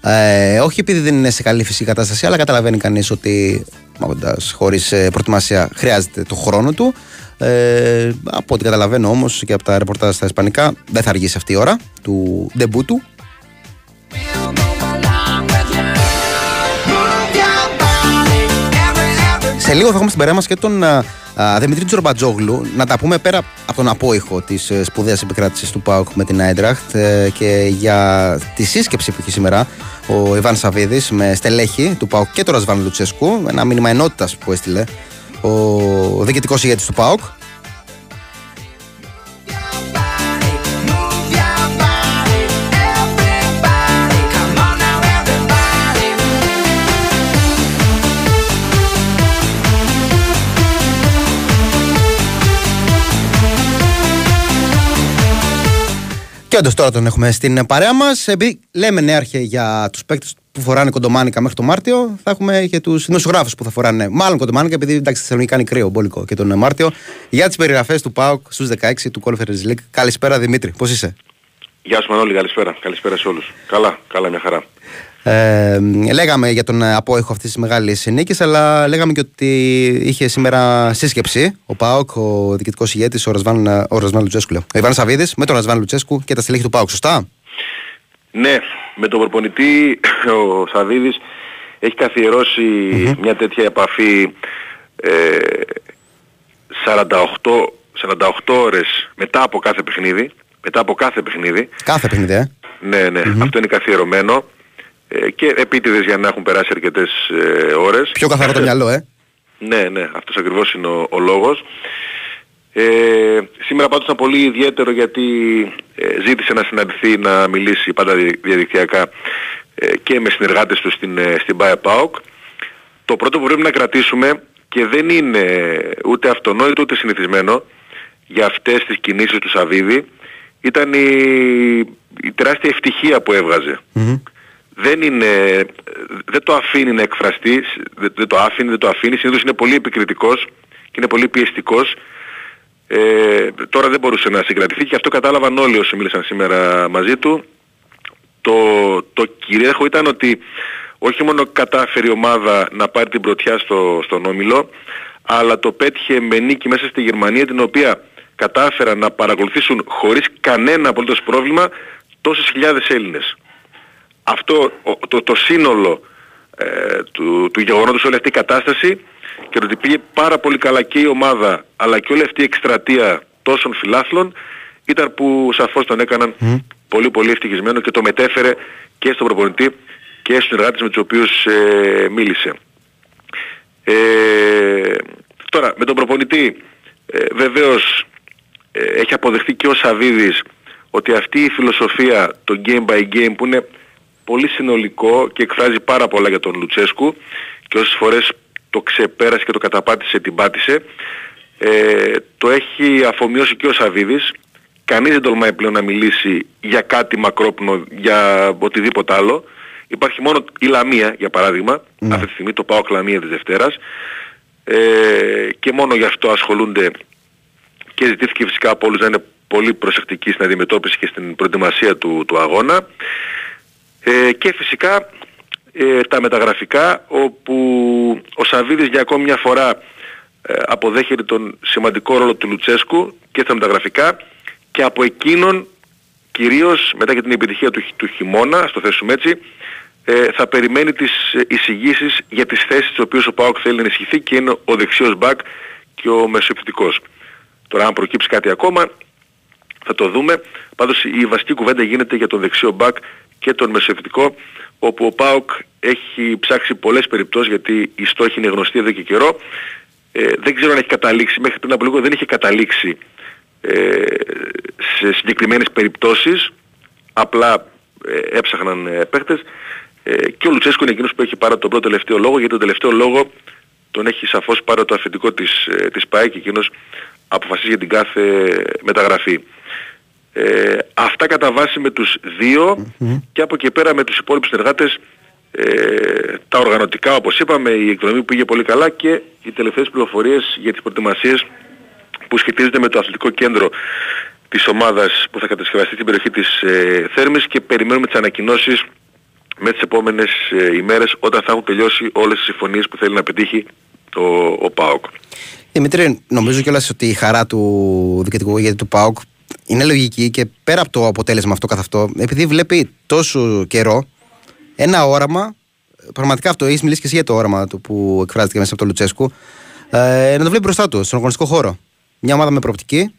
C: Ε, όχι επειδή δεν είναι σε καλή φυσική κατάσταση, αλλά καταλαβαίνει κανείς ότι χωρίς προετοιμασία χρειάζεται το χρόνο του. Ε, από ό,τι καταλαβαίνω όμως και από τα ρεπορτάζ στα Ισπανικά, δεν θα αργήσει αυτή η ώρα του ντεμπού του. Σε λίγο θα έχουμε στην παρέα μας και τον α, α, Δημητρή Τζορμπατζόγλου. Να τα πούμε πέρα από τον απόϊχο της ε, σπουδαίας επικράτησης του ΠΑΟΚ με την Άιντραχτ ε, και για τη σύσκεψη που έχει σήμερα ο Ιβάν Σαββίδης με στελέχη του ΠΑΟΚ και τον Ρασβάν Λουτσέσκου. Ένα μήνυμα ενότητας που έστειλε ο διοικητικός ηγέτης του ΠΑΟΚ. Και όντως τώρα τον έχουμε στην παρέα μας. Επειδή λέμε νέαρχε για τους παίκτες που φοράνε κοντομάνικα μέχρι το Μάρτιο, θα έχουμε και τους δημοσιογράφου που θα φοράνε μάλλον κοντομάνικα, επειδή εντάξει, στη Θεσσαλονίκη κάνει κρύο μπόλικο και τον Μάρτιο. Για τις περιγραφές του ΠΑΟΚ στους 16 του Conference League. Καλησπέρα Δημήτρη, πώς είσαι;
N: Γεια σου Μανώλη, καλησπέρα. Καλησπέρα σε όλους. Καλά, καλά, μια χαρά.
C: Ε, λέγαμε για τον απόϊχο αυτής της μεγάλης νίκη, αλλά λέγαμε και ότι είχε σήμερα σύσκεψη ο ΠΑΟΚ, ο διοικητικός ηγέτης, ο Ρασβάν, ο Ρασβάν Λουτσέσκου. λέω. Ο Ιβάν Σαββίδης με τον Ρασβάν Λουτσέσκου και τα στελέχη του ΠΑΟΚ, σωστά;
N: Ναι, με τον προπονητή ο Σαββίδης έχει καθιερώσει μια τέτοια επαφή ε, 48, 48 ώρες μετά από κάθε παιχνίδι. Μετά από κάθε παιχνίδι.
C: Κάθε παιχνίδι, ε.
N: Ναι, ναι, αυτό είναι καθιερωμένο. Ε, και επίτηδες για να έχουν περάσει αρκετές ε, ώρες.
C: Πιο καθαρό το μυαλό, ε.
N: Ναι, ναι, αυτός ακριβώς είναι ο, ο λόγος. Ε, σήμερα πάντως ήταν πολύ ιδιαίτερο γιατί ε, ζήτησε να συναντηθεί, να μιλήσει πάντα δι- διαδικτυακά ε, και με συνεργάτες του στην, ε, στην Bayer PAOK. Το πρώτο που πρέπει να κρατήσουμε και δεν είναι ούτε αυτονόητο ούτε συνηθισμένο για αυτές τις κινήσεις του Σαββίδη ήταν η, η τεράστια ευτυχία που έβγαζε δεν είναι, δεν το αφήνει να εκφραστεί, δεν, δεν το άφηνε, δεν το αφήνει, συνήθως είναι πολύ επικριτικός και είναι πολύ πιεστικός. Ε, τώρα δεν μπορούσε να συγκρατηθεί και αυτό κατάλαβαν όλοι όσοι μίλησαν σήμερα μαζί του. Το, το κυρίαρχο ήταν ότι όχι μόνο κατάφερε η ομάδα να πάρει την πρωτιά στο, στον Όμιλο, αλλά το πέτυχε με νίκη μέσα στη Γερμανία, την οποία κατάφεραν να παρακολουθήσουν χωρίς κανένα απολύτως πρόβλημα τόσες χιλιάδες Έλληνες αυτό ο- το, το σύνολο ε, του, του γεγονότος όλη αυτή η κατάσταση και το ότι πήγε πάρα πολύ καλά και η ομάδα αλλά και όλη αυτή η εκστρατεία τόσων φιλάθλων ήταν που σαφώς τον έκαναν πολύ πολύ ευτυχισμένο και το μετέφερε και στον προπονητή και στους συνεργάτες με τους οποίους ε, μίλησε. Ε, τώρα με τον προπονητή ε, βεβαίως ε, έχει αποδεχτεί και ο Σαβίδης ότι αυτή η φιλοσοφία το game by game που είναι πολύ συνολικό και εκφράζει πάρα πολλά για τον Λουτσέσκου και όσες φορές το ξεπέρασε και το καταπάτησε, την πάτησε. Ε, το έχει αφομοιώσει και ο Σαβίδης κανείς δεν τολμάει πλέον να μιλήσει για κάτι μακρόπνο για οτιδήποτε άλλο. Υπάρχει μόνο η Λαμία για παράδειγμα. Αυτή τη στιγμή το πάω Λαμία της Δευτέρας. Ε, και μόνο γι' αυτό ασχολούνται και ζητήθηκε φυσικά από όλους να είναι πολύ προσεκτικοί στην αντιμετώπιση και στην προετοιμασία του, του αγώνα. Ε, και φυσικά ε, τα μεταγραφικά όπου ο Σαββίδης για ακόμη μια φορά ε, αποδέχεται τον σημαντικό ρόλο του Λουτσέσκου και στα μεταγραφικά και από εκείνον κυρίως μετά και την επιτυχία του, χ- του χειμώνα, στο θέσουμε έτσι, ε, θα περιμένει τις ε, εισηγήσεις για τις θέσεις τις οποίες ο ΠΑΟΚ θέλει να ενισχυθεί και είναι ο δεξιός μπακ και ο μεσοεπιθετικός. Τώρα αν προκύψει κάτι ακόμα θα το δούμε. Πάντως η βασική κουβέντα γίνεται για τον δεξιό μπακ και τον μεσοευτικό όπου ο ΠΑΟΚ έχει ψάξει πολλές περιπτώσεις γιατί η στόχη είναι γνωστή εδώ και καιρό. Ε, δεν ξέρω αν έχει καταλήξει, μέχρι πριν από λίγο δεν είχε καταλήξει ε, σε συγκεκριμένες περιπτώσεις, απλά ε, έψαχναν ε, παίχτες ε, και ο Λουτσέσκο είναι εκείνος που έχει πάρει τον πρώτο τελευταίο λόγο γιατί τον τελευταίο λόγο τον έχει σαφώς πάρει το αφεντικό της, ε, της ΠΑΕ και εκείνος αποφασίζει για την κάθε μεταγραφή. Ε, αυτά κατά βάση με τους δυο και από εκεί πέρα με τους υπόλοιπους συνεργάτες ε, τα οργανωτικά όπως είπαμε, η εκδρομή που πήγε πολύ καλά και οι τελευταίες πληροφορίες για τις προετοιμασίες που σχετίζονται με το αθλητικό κέντρο της ομάδας που θα κατασκευαστεί στην περιοχή της ε, Θέρμης και περιμένουμε τις ανακοινώσεις με τις επόμενες ε, ημέρες όταν θα έχουν τελειώσει όλες τις συμφωνίες που θέλει να πετύχει ο, ο ΠΑΟΚ.
C: Δημήτρη, νομίζω κιόλας ότι η χαρά του διοικητικού ηγέτη του ΠΑΟΚ είναι λογική και πέρα από το αποτέλεσμα αυτό καθ' αυτό, επειδή βλέπει τόσο καιρό ένα όραμα, πραγματικά αυτό, έχεις μιλήσει και εσύ για το όραμα του που εκφράζεται και μέσα από τον Λουτσέσκου, ε, να το βλέπει μπροστά του, στον αγωνιστικό χώρο. Μια ομάδα με προοπτική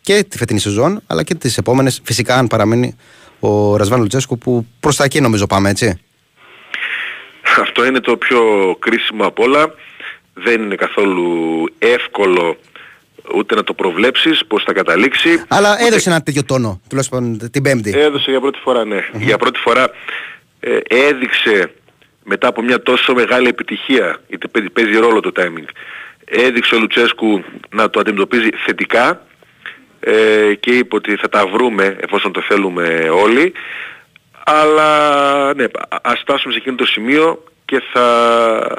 C: και τη φετινή σεζόν, αλλά και τις επόμενες, φυσικά αν παραμείνει ο Ρασβάν Λουτσέσκου, που προς τα εκεί νομίζω πάμε, έτσι.
N: Αυτό είναι το πιο κρίσιμο απ' όλα. Δεν είναι καθόλου εύκολο ούτε να το προβλέψεις πώς θα καταλήξει.
C: Αλλά έδωσε ένα τέτοιο τόνο, τουλάχιστον την Πέμπτη.
N: Έδωσε για πρώτη φορά, ναι. Για πρώτη φορά ε, έδειξε μετά από μια τόσο μεγάλη επιτυχία, γιατί παίζει, παίζει ρόλο το timing, έδειξε ο Λουτσέσκου να το αντιμετωπίζει θετικά ε, και είπε ότι θα τα βρούμε εφόσον το θέλουμε όλοι. Αλλά ναι, α- ας φτάσουμε σε εκείνο το σημείο και θα,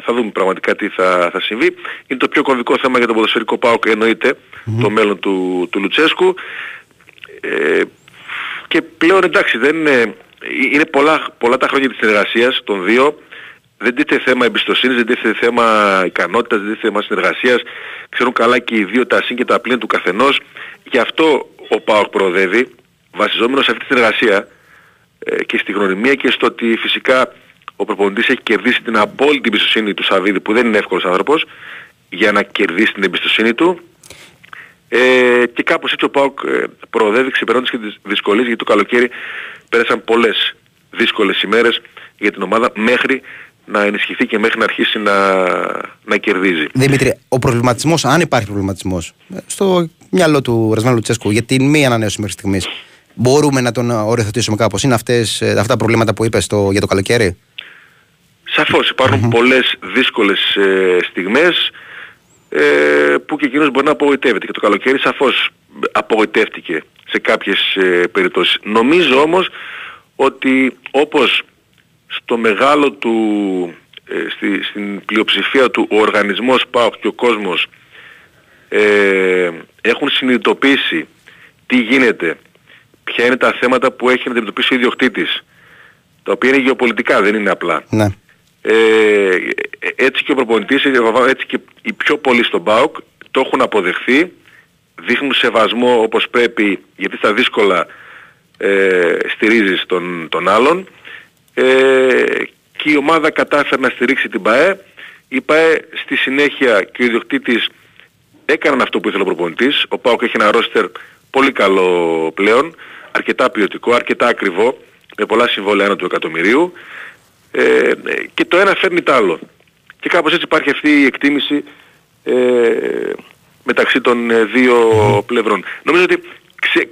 N: θα δούμε πραγματικά τι θα, θα συμβεί. Είναι το πιο κομβικό θέμα για τον ποδοσφαιρικό ΠΑΟΚ εννοείται το μέλλον του, του Λουτσέσκου. Ε, και πλέον εντάξει δεν είναι, είναι πολλά, πολλά τα χρόνια της συνεργασίας των δύο. Δεν τίθεται θέμα εμπιστοσύνης, δεν τίθεται θέμα ικανότητας, δεν τίθεται θέμα συνεργασίας. Ξέρουν καλά και οι δύο τα συν και τα πλήν του καθενός. Γι' αυτό ο ΠΑΟΚ προοδεύει, βασιζόμενος σε αυτή τη συνεργασία ε, και στη γνωριμία και στο ότι φυσικά ο προπονητής έχει κερδίσει την απόλυτη εμπιστοσύνη του Σαββίδη που δεν είναι εύκολος άνθρωπος για να κερδίσει την εμπιστοσύνη του ε, και κάπως έτσι ο ΠΑΟΚ ε, προοδεύει ξεπερνώντας και τις δυσκολίες γιατί το καλοκαίρι πέρασαν πολλές δύσκολες ημέρες για την ομάδα μέχρι να ενισχυθεί και μέχρι να αρχίσει να, να κερδίζει.
C: Δημήτρη, ο προβληματισμός, αν υπάρχει προβληματισμός, στο μυαλό του Ρασβάν Λουτσέσκου για την μη ανανέωση μέχρι στιγμής, μπορούμε να τον οριοθετήσουμε κάπως; Είναι αυτές, ε, αυτά τα προβλήματα που είπες για το καλοκαίρι;
N: Σαφώς υπάρχουν πολλές δύσκολες ε, στιγμές ε, που και εκείνος μπορεί να απογοητεύεται. Και το καλοκαίρι σαφώς απογοητεύτηκε σε κάποιες ε, περιπτώσεις. Νομίζω όμως ότι όπως στο μεγάλο του, ε, στη, στην πλειοψηφία του ο οργανισμός ΠΑΟΚ και ο κόσμος ε, έχουν συνειδητοποιήσει τι γίνεται, ποια είναι τα θέματα που έχει να αντιμετωπίσει ο ιδιοκτήτης, τα οποία είναι γεωπολιτικά, δεν είναι απλά.
C: Ναι.
N: Ε, έτσι και ο προπονητής, έτσι και οι πιο πολλοί στον ΠΑΟΚ το έχουν αποδεχθεί, δείχνουν σεβασμό όπως πρέπει γιατί στα δύσκολα ε, στηρίζεις τον, τον άλλον ε, και η ομάδα κατάφερε να στηρίξει την ΠΑΕ. Η ΠΑΕ στη συνέχεια και ο ιδιοκτήτης έκαναν αυτό που ήθελε ο προπονητής. Ο ΠΑΟΚ έχει ένα ρόστερ πολύ καλό πλέον, αρκετά ποιοτικό, αρκετά ακριβό, με πολλά συμβόλαια ένα του εκατομμυρίου ε, και το ένα φέρνει το άλλο. Και κάπως έτσι υπάρχει αυτή η εκτίμηση ε, μεταξύ των ε, δύο πλευρών. Νομίζω ότι ξε,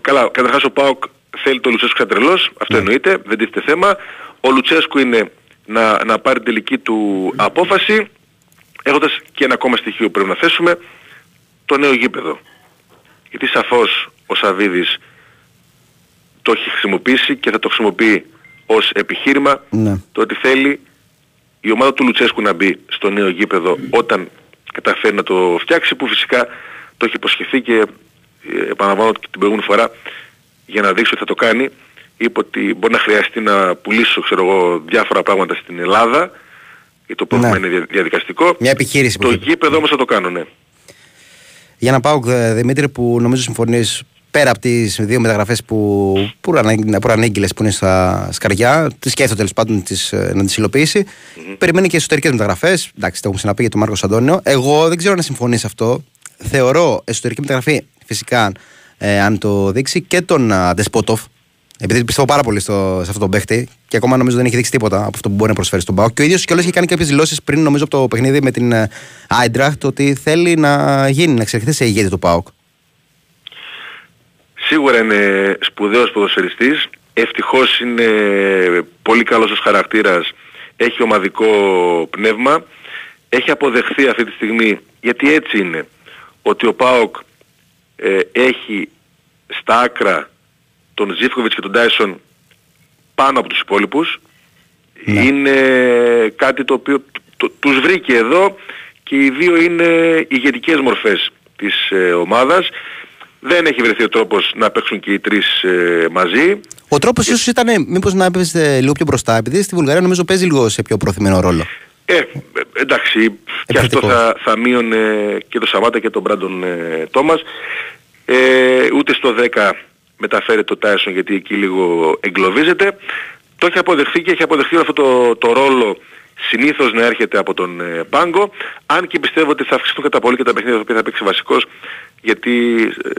N: καλά, καταρχάς ο ΠΑΟΚ θέλει το Λουτσέσκου σαν τρελός, αυτό εννοείται, δεν τίθεται θέμα. Ο Λουτσέσκου είναι να, να πάρει την τελική του απόφαση, έχοντας και ένα ακόμα στοιχείο που πρέπει να θέσουμε, το νέο γήπεδο. Γιατί σαφώς ο Σαβίδης το έχει χρησιμοποιήσει και θα το χρησιμοποιεί ως επιχείρημα
C: Ναι.
N: το ότι θέλει η ομάδα του Λουτσέσκου να μπει στο νέο γήπεδο όταν καταφέρει να το φτιάξει που φυσικά το έχει υποσχεθεί και ε, επαναλαμβάνω και την προηγούμενη φορά για να δείξει ότι θα το κάνει είπε ότι μπορεί να χρειαστεί να πουλήσω ξέρω εγώ, διάφορα πράγματα στην Ελλάδα γιατί το πρόβλημα
C: Ναι.
N: είναι δια- διαδικαστικό
C: Μια επιχείρηση που
N: το
C: είπε.
N: γήπεδο όμως θα το κάνω ναι
C: Για να πάω, ε, Δημήτρη, που νομίζω συμφωνείς πέρα από τις δύο μεταγραφές που, που, είναι προανήγγυλε που είναι στα σκαριά, τι σκέφτεται τέλος πάντων τις, ε, να τις υλοποιήσει. Περιμένει και εσωτερικές μεταγραφές. Εντάξει, το έχουμε ξαναπεί για τον Μάρκο Αντώνιο. Εγώ δεν ξέρω αν συμφωνεί σε αυτό. Θεωρώ εσωτερική μεταγραφή, φυσικά, ε, αν το δείξει, και τον α, Ντεσπότοφ. Επειδή πιστεύω πάρα πολύ στο, σε αυτόν τον παίχτη και ακόμα νομίζω δεν έχει δείξει τίποτα από αυτό που μπορεί να προσφέρει στον Πάοκ. Και ο ίδιος κιόλας έχει κάνει κάποιες δηλώσεις πριν, νομίζω, από το παιχνίδι με την Άιντραχτ ότι θέλει να γίνει, να εξελιχθεί σε ηγέτη του Πάοκ.
N: Σίγουρα είναι σπουδαίος ποδοσφαιριστής. Ευτυχώς είναι πολύ καλός ως χαρακτήρας. Έχει ομαδικό πνεύμα. Έχει αποδεχθεί αυτή τη στιγμή, γιατί έτσι είναι, ότι ο ΠΑΟΚ ε, έχει στα άκρα τον Ζήφκοβιτς και τον Τάισον πάνω από τους υπόλοιπους. Είναι κάτι το οποίο το- τους βρήκε εδώ και οι δύο είναι ηγετικές μορφές της ε, ομάδας. Δεν έχει βρεθεί ο τρόπος να παίξουν και οι τρεις ε, μαζί.
C: Ο τρόπος ίσως ήταν μήπως να έπαιζε λίγο πιο μπροστά, επειδή στη Βουλγαρία νομίζω παίζει λίγο σε πιο προθυμένο ρόλο.
N: Ε, ε, εντάξει, και αυτό θα, θα μείωνε και το Σαββάτα και τον Μπράντον ε, Τόμας. Ε, ούτε στο 10 μεταφέρει το Τάισον γιατί εκεί λίγο εγκλωβίζεται. Το έχει αποδεχθεί και έχει αποδεχθεί όλο αυτό το, το ρόλο συνήθως να έρχεται από τον ε, Πάγκο. Αν και πιστεύω ότι θα αυξηθούν κατά πολύ και τα παιχνίδια τα οποία θα παίξει βασικός γιατί ε,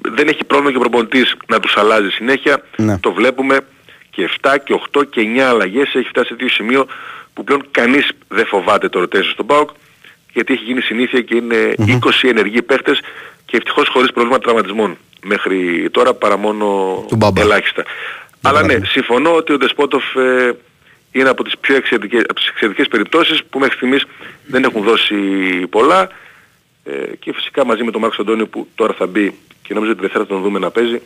N: δεν έχει πρόβλημα και ο προπονητής να τους αλλάζει συνέχεια.
C: Ναι.
N: Το βλέπουμε και 7 και 8 και 9 αλλαγές έχει φτάσει σε τέτοιο σημείο που πλέον κανείς δεν φοβάται το rotation στον ΠΑΟΚ γιατί έχει γίνει συνήθεια και είναι 20 ενεργοί παίχτες και ευτυχώς χωρίς προβλήματα τραυματισμών μέχρι τώρα παρά μόνο ελάχιστα. Αλλά ναι, συμφωνώ ότι ο Ντεσπότοφ ε, είναι από τις πιο εξαιρετικές, από τις εξαιρετικές περιπτώσεις που μέχρι στιγμής δεν έχουν δώσει πολλά ε, και φυσικά μαζί με τον Μάρκος Αντώνιο που τώρα θα μπει και νομίζω ότι Δευτέρα θα τον δούμε να παίζει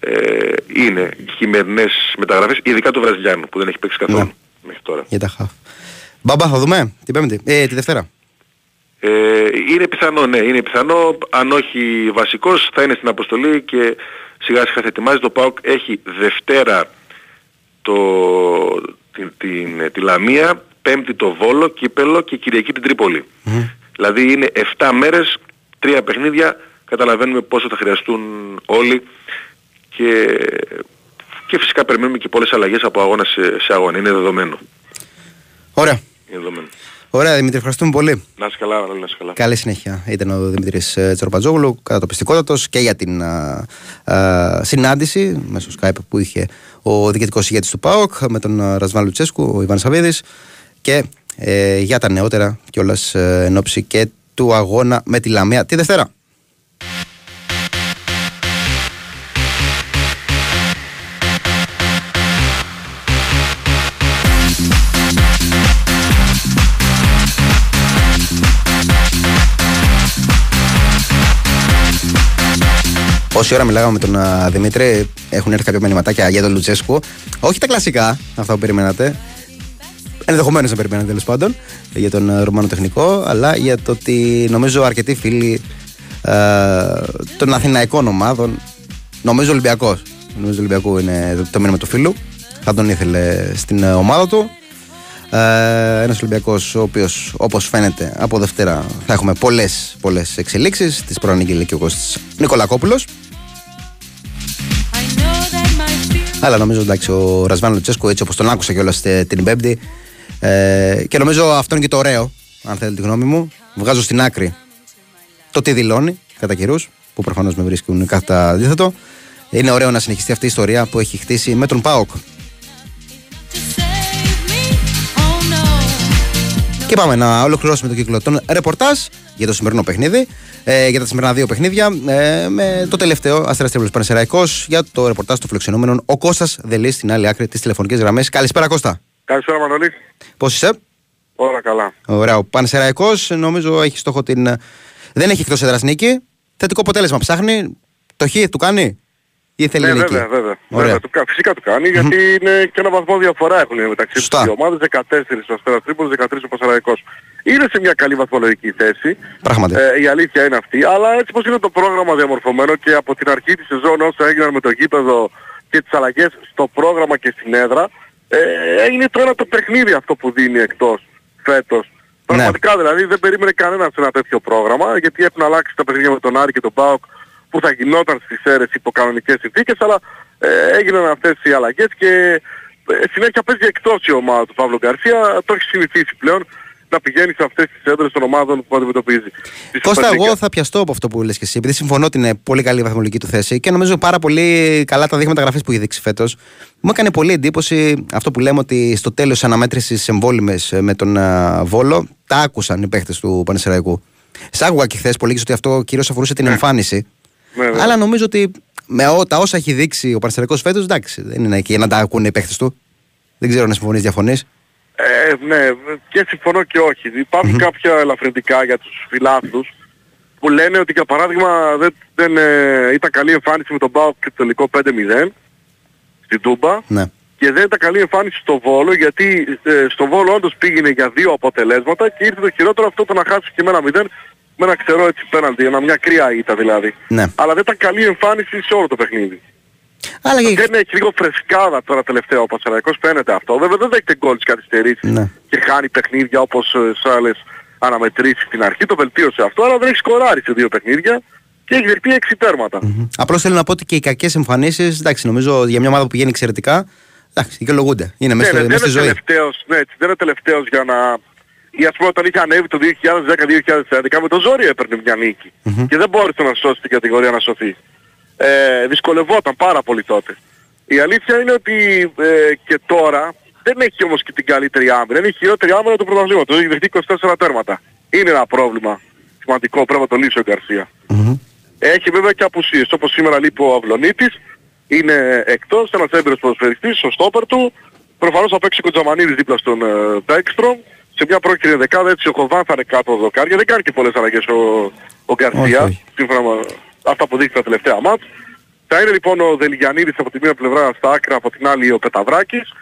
N: ε, είναι χειμερινές μεταγραφές, ειδικά του Βραζιλιάνου που δεν έχει παίξει καθόλου
C: Ναι.
N: μέχρι τώρα.
C: Για τα χαφ. Μπαμπά, θα δούμε την Πέμπτη. Ε, τη Δευτέρα.
N: Ε, είναι πιθανό, ναι, είναι πιθανό. Αν όχι βασικός θα είναι στην αποστολή και σιγά σιγά θα ετοιμάζει. Το ΠΑΟΚ έχει Δευτέρα το, την, την, τη Λαμία, Πέμπτη το Βόλο, Κύπελο και Κυριακή την Τρίπολη. Δηλαδή είναι 7 μέρες, 3 παιχνίδια, καταλαβαίνουμε πόσο θα χρειαστούν όλοι και, και φυσικά περιμένουμε και πολλές αλλαγές από αγώνα σε, σε αγώνα. Είναι δεδομένο.
C: Ωραία.
N: Είναι δεδομένο.
C: Ωραία, Δημήτρη, ευχαριστούμε πολύ.
N: Να είσαι καλά, να είσαι καλά.
C: Καλή συνέχεια. Ήταν ο Δημήτρης Τσορπατζόγλου, κατά το πιστικότατο και για την α, α, συνάντηση μέσω Skype που είχε ο διοικητικός ηγέτης του ΠΑΟΚ με τον α, Ρασβάν Λουτσέσκου, ο Ιβάν Σαββίδης και ε, για τα νεότερα κιόλας ε, εν ώψη και του αγώνα με τη Λαμία τη Δευτέρα. Όση ώρα μιλάγαμε με τον α, Δημήτρη, έχουν έρθει κάποια μηνυματάκια για τον Λουτσέσκου. Όχι τα κλασικά, αυτά που περιμένατε. Ενδεχομένως να περιμένατε τέλος πάντων για τον α, Ρουμάνο τεχνικό, αλλά για το ότι νομίζω αρκετοί φίλοι α, των Αθηναϊκών ομάδων, νομίζω Ολυμπιακός. Νομίζω Ολυμπιακού είναι το, το μήνυμα του φίλου. Θα τον ήθελε στην α, ομάδα του. Ε, ένας Ολυμπιακός ο οποίος όπως φαίνεται από Δευτέρα θα έχουμε πολλές, πολλές εξελίξεις της πρώην και ο Κώστης Νικολακόπουλος αλλά νομίζω εντάξει ο Ρασβάν Λουτσέσκου έτσι όπως τον άκουσα κιόλας τε- την Πέμπτη ε, και νομίζω αυτό είναι και το ωραίο αν θέλετε τη γνώμη μου βγάζω στην άκρη το τι δηλώνει κατά καιρούς, που προφανώς με βρίσκουν κατά αντίθετο είναι ωραίο να συνεχιστεί αυτή η ιστορία που έχει χτίσει με τον ΠΑΟΚ Και πάμε να ολοκληρώσουμε το κύκλο των ρεπορτάζ για το σημερινό παιχνίδι. Ε, για τα σημερινά δύο παιχνίδια. Ε, με το τελευταίο Αστέρα Τρίπολη Πανεσαιραϊκό για το ρεπορτάζ των φιλοξενούμενων. Ο Κώστας Δελής στην άλλη άκρη της τηλεφωνικής γραμμή. Καλησπέρα Κώστα.
O: Καλησπέρα Μανώλη.
C: Πώς είσαι,
O: Όλα καλά.
C: Ωραία. Ο Πανεσαιραϊκό νομίζω έχει στόχο την. Δεν έχει εκτός έδρας νίκη. Θετικό αποτέλεσμα ψάχνει. Το χ του κάνει. Ή θέλει
O: ναι,
C: νίκη;
O: βέβαια, βέβαια.
C: Ωραία.
O: βέβαια. Του, κα- φυσικά του κάνει γιατί είναι και ένα βαθμό διαφορά έχουν μεταξύ τους
C: Σωστά.
O: δύο ομάδες. 14 ο Αστέρας Τρίπολης, 13 ο Πασαραϊκός. Είναι σε μια καλή βαθμολογική θέση.
C: Πράγματι.
O: Ε, η αλήθεια είναι αυτή. Αλλά έτσι πως είναι το πρόγραμμα διαμορφωμένο και από την αρχή της σεζόν όσο έγιναν με το γήπεδο και τις αλλαγές στο πρόγραμμα και στην έδρα ε, έγινε το ένα το παιχνίδι αυτό που δίνει εκτός φέτος. Πραγματικά δηλαδή δεν περίμενε κανένας ένα τέτοιο πρόγραμμα γιατί έχουν αλλάξει τα παιχνίδια με τον Άρη και τον ΠΑΟΚ που θα γινόταν στις αίρες υπό κανονικές συνθήκες αλλά ε, έγιναν αυτές οι αλλαγές και ε, συνέχεια παίζει εκτός η ομάδα του Παύλου Γκαρσία, το έχει συνηθίσει πλέον να πηγαίνεις σε αυτές τις έδρες των ομάδων που αντιμετωπίζει. Στη
C: Κώστα,
O: Super League.
C: εγώ θα πιαστώ από αυτό που λες και εσύ, επειδή συμφωνώ ότι είναι πολύ καλή η βαθμολογική του θέση και νομίζω πάρα πολύ καλά τα δείγματα γραφής που έχει δείξει φέτος. Μου έκανε πολύ εντύπωση αυτό που λέμε ότι στο τέλος της αναμέτρησης εμβόλυμες με τον α, Βόλο τα άκουσαν οι παίχτες του Πανεσαιραϊκού. Σ' άκουγα και χθες που λέγεις ότι αυτό κυρίως αφορούσε την εμφάνιση.
O: Ναι, ναι.
C: Αλλά νομίζω ότι με ό, τα όσα έχει δείξει ο Πανεσαιραϊκός φέτος, εντάξει, δεν είναι εκεί για να τα ακούνε οι παίχτες του. Δεν ξέρω αν συμφωνείς, διαφωνείς.
O: Ε, ναι, και συμφωνώ και όχι. Υπάρχουν κάποια ελαφρυντικά για τους φιλάθλους που λένε ότι για παράδειγμα δεν, δεν ε, ήταν καλή εμφάνιση με τον Πάο και το τελικό 5-0 στην Τούμπα
C: Ναι.
O: και δεν ήταν καλή εμφάνιση στο Βόλο γιατί ε, στο Βόλο όντως πήγαινε για δύο αποτελέσματα και ήρθε το χειρότερο αυτό το να χάσει και με ένα 0 με ένα ξερό έτσι πέναλτι, ένα μια κρύα ήττα δηλαδή.
C: Ναι.
O: Αλλά δεν ήταν καλή εμφάνιση σε όλο το παιχνίδι.
C: Αλλά και-
O: Δεν έχει λίγο φρεσκάδα τώρα τελευταία ο Πασαραϊκός, φαίνεται αυτό. Βέβαια δεν δέχεται γκολ στις καθυστερήσεις
C: Ναι.
O: και χάνει παιχνίδια όπως ε, σε άλλες αναμετρήσεις στην αρχή. Το βελτίωσε αυτό, αλλά δεν έχει σκοράρει σε δύο παιχνίδια και έχει δεχτεί έξι τέρματα.
C: Απλώς θέλω να πω ότι και οι κακές εμφανίσεις, εντάξει, νομίζω για μια ομάδα που πηγαίνει εξαιρετικά, εντάξει, δικαιολογούνται. Είναι μέσα,
O: ναι,
C: στη-
O: ναι,
C: μέσα
O: δεν
C: στη
O: είναι
C: ζωή.
O: τελευταίος, ναι, έτσι, δεν είναι τελευταίος για να... Ή ας πούμε όταν είχε ανέβει το 2010-2011 με το ζόρι έπαιρνε μια νικη και δεν μπόρεσε να σώσει την κατηγορία να σωθεί. Ε, δυσκολευόταν πάρα πολύ τότε. Η αλήθεια είναι ότι ε, και τώρα δεν έχει όμως και την καλύτερη άμυνα. Είναι η χειρότερη άμυνα του πρωταθλήματος. Έχει δεχτεί 24 τέρματα. Είναι ένα πρόβλημα σημαντικό, πρέπει να το λύσει ο γκαρσια Έχει βέβαια και απουσίες, όπως σήμερα λείπει ο Αυλονίτης, είναι εκτός, ένας έμπειρος ποδοσφαιριστής, στο στόπερ του, προφανώς θα παίξει ο Κοντζαμανίδης δίπλα στον ε, Μπέκστρομ, σε μια πρόκειται δεκάδα, έτσι ο Κοβάν θα είναι κάτω από το δοκάρια, δεν κάνει και πολλές αλλαγές ο, ο Γκαρσία,
C: Όχι, όχι.
O: σύμφωνα με αυτά που δείχνει τα τελευταία μάτς. Θα είναι λοιπόν ο Δελιγιανίδης από τη μία πλευρά στα άκρα, από την άλλη ο Πεταβράκης.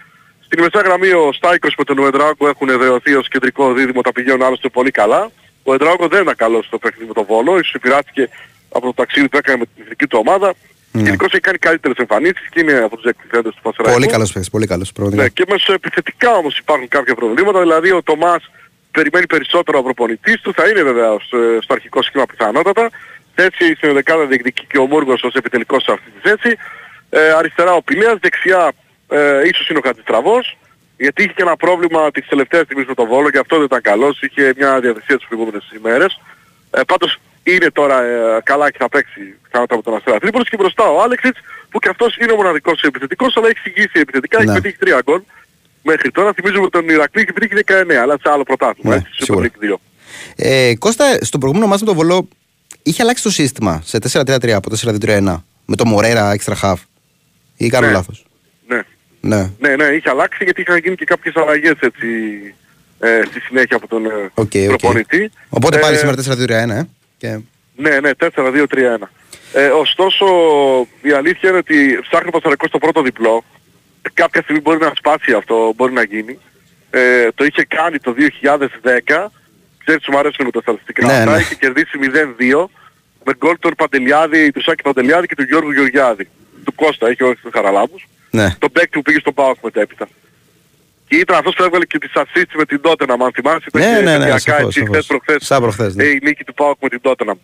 O: Στην μεσαία γραμμή ο Στάικος με τον Ουεντράγκο έχουν εδρεωθεί ως κεντρικό δίδυμο, τα πηγαίνουν άλλωστε πολύ καλά. Ο Ουεντράγκο δεν ήταν καλός στο παιχνίδι με τον Βόλο, ίσως επηρεάστηκε από το ταξίδι που έκανε με την εθνική του ομάδα.
C: Ναι.
O: Γενικώς έχει κάνει καλύτερες εμφανίσεις και είναι από τους εκτιθέντες του Πασαραϊκού.
C: Πολύ καλός παίχτη, πολύ καλός.
O: Ναι, και μέσω επιθετικά όμως υπάρχουν κάποια προβλήματα, δηλαδή ο Τομάς περιμένει περισσότερο από προπονητής του, θα είναι βέβαια στο, στο αρχικό σχήμα πιθανότατα. Θέση στην δεκάδα διεκδικεί και ο Μούργος ως επιτελικός σε αυτή τη θέση. Ε, αριστερά ο Πηλέας, δεξιά ε, ίσως είναι ο Χατζητραβός, γιατί είχε και ένα πρόβλημα τις τελευταίες στιγμές με τον Βόλο και αυτό δεν ήταν καλός, είχε μια διαδικασία τις προηγούμενες ημέρες. Ε, πάντως είναι τώρα ε, καλά και θα παίξει πιθανότατα από τον Αστέρα Τρίπολης και μπροστά ο Άλεξιτς που και αυτός είναι ο μοναδικός επιθετικός αλλά έχει συγκίσει επιθετικά,
C: Ναι.
O: έχει πετύχει τρία γκολ. Μέχρι τώρα θυμίζουμε τον Ηρακλή έχει πετύχει 19 αλλά σε άλλο πρωτάθλημα,
C: Ναι,
O: έτσι, Super
C: σίγουρα.
O: League 2.
C: Ε, Κώστα, στον προηγούμενο μάτι με τον Βολό είχε αλλάξει το σύστημα σε 4-3-3 από 4-2-3-1 με το Μορέρα έξτρα χαφ. Ή κάνω
O: Ναι.
C: λάθος.
O: Ναι.
C: Ναι.
O: Ναι, ναι, είχε αλλάξει γιατί είχαν γίνει και κάποιες αλλαγές έτσι ε, στη συνέχεια από τον ε,
C: Ok, ok.
O: προπονητή.
C: Οπότε
O: Ε,
C: πάλι σήμερα 4-2-3-1, ε. Και...
O: Ναι, ναι, 4-2-3-1. Ε, ωστόσο, η αλήθεια είναι ότι ψάχνει ο Πανσερραϊκός το πρώτο διπλό. Κάποια στιγμή μπορεί να σπάσει αυτό, μπορεί να γίνει. Ε, το είχε κάνει το 2010. Ξέρεις, μου αρέσουν με τα στατιστικά
C: Ναι,
O: αυτά.
C: ναι.
O: Είχε κερδίσει 0-2 με γκολ τον Παντελιάδη, του Σάκη Παντελιάδη και του Γιώργου Γεωργιάδη. Του Κώστα, είχε όχι τους Χαραλάμπους.
C: Ναι.
O: Τον παίκτη που πήγε στον Πάοκ μετέπειτα. Και ήταν αυτός που έβγαλε και τις assists με την Tottenham, αν θυμάσαι.
C: Ναι,
O: Ήταν
C: ναι,
O: και
C: ναι,
O: διακά,
C: σαφώς,
O: έτσι,
C: σαφώς.
O: χθες προχθές.
C: Σαν προχθές, ναι.
O: Ε, η νίκη του Πάοκ με την Tottenham.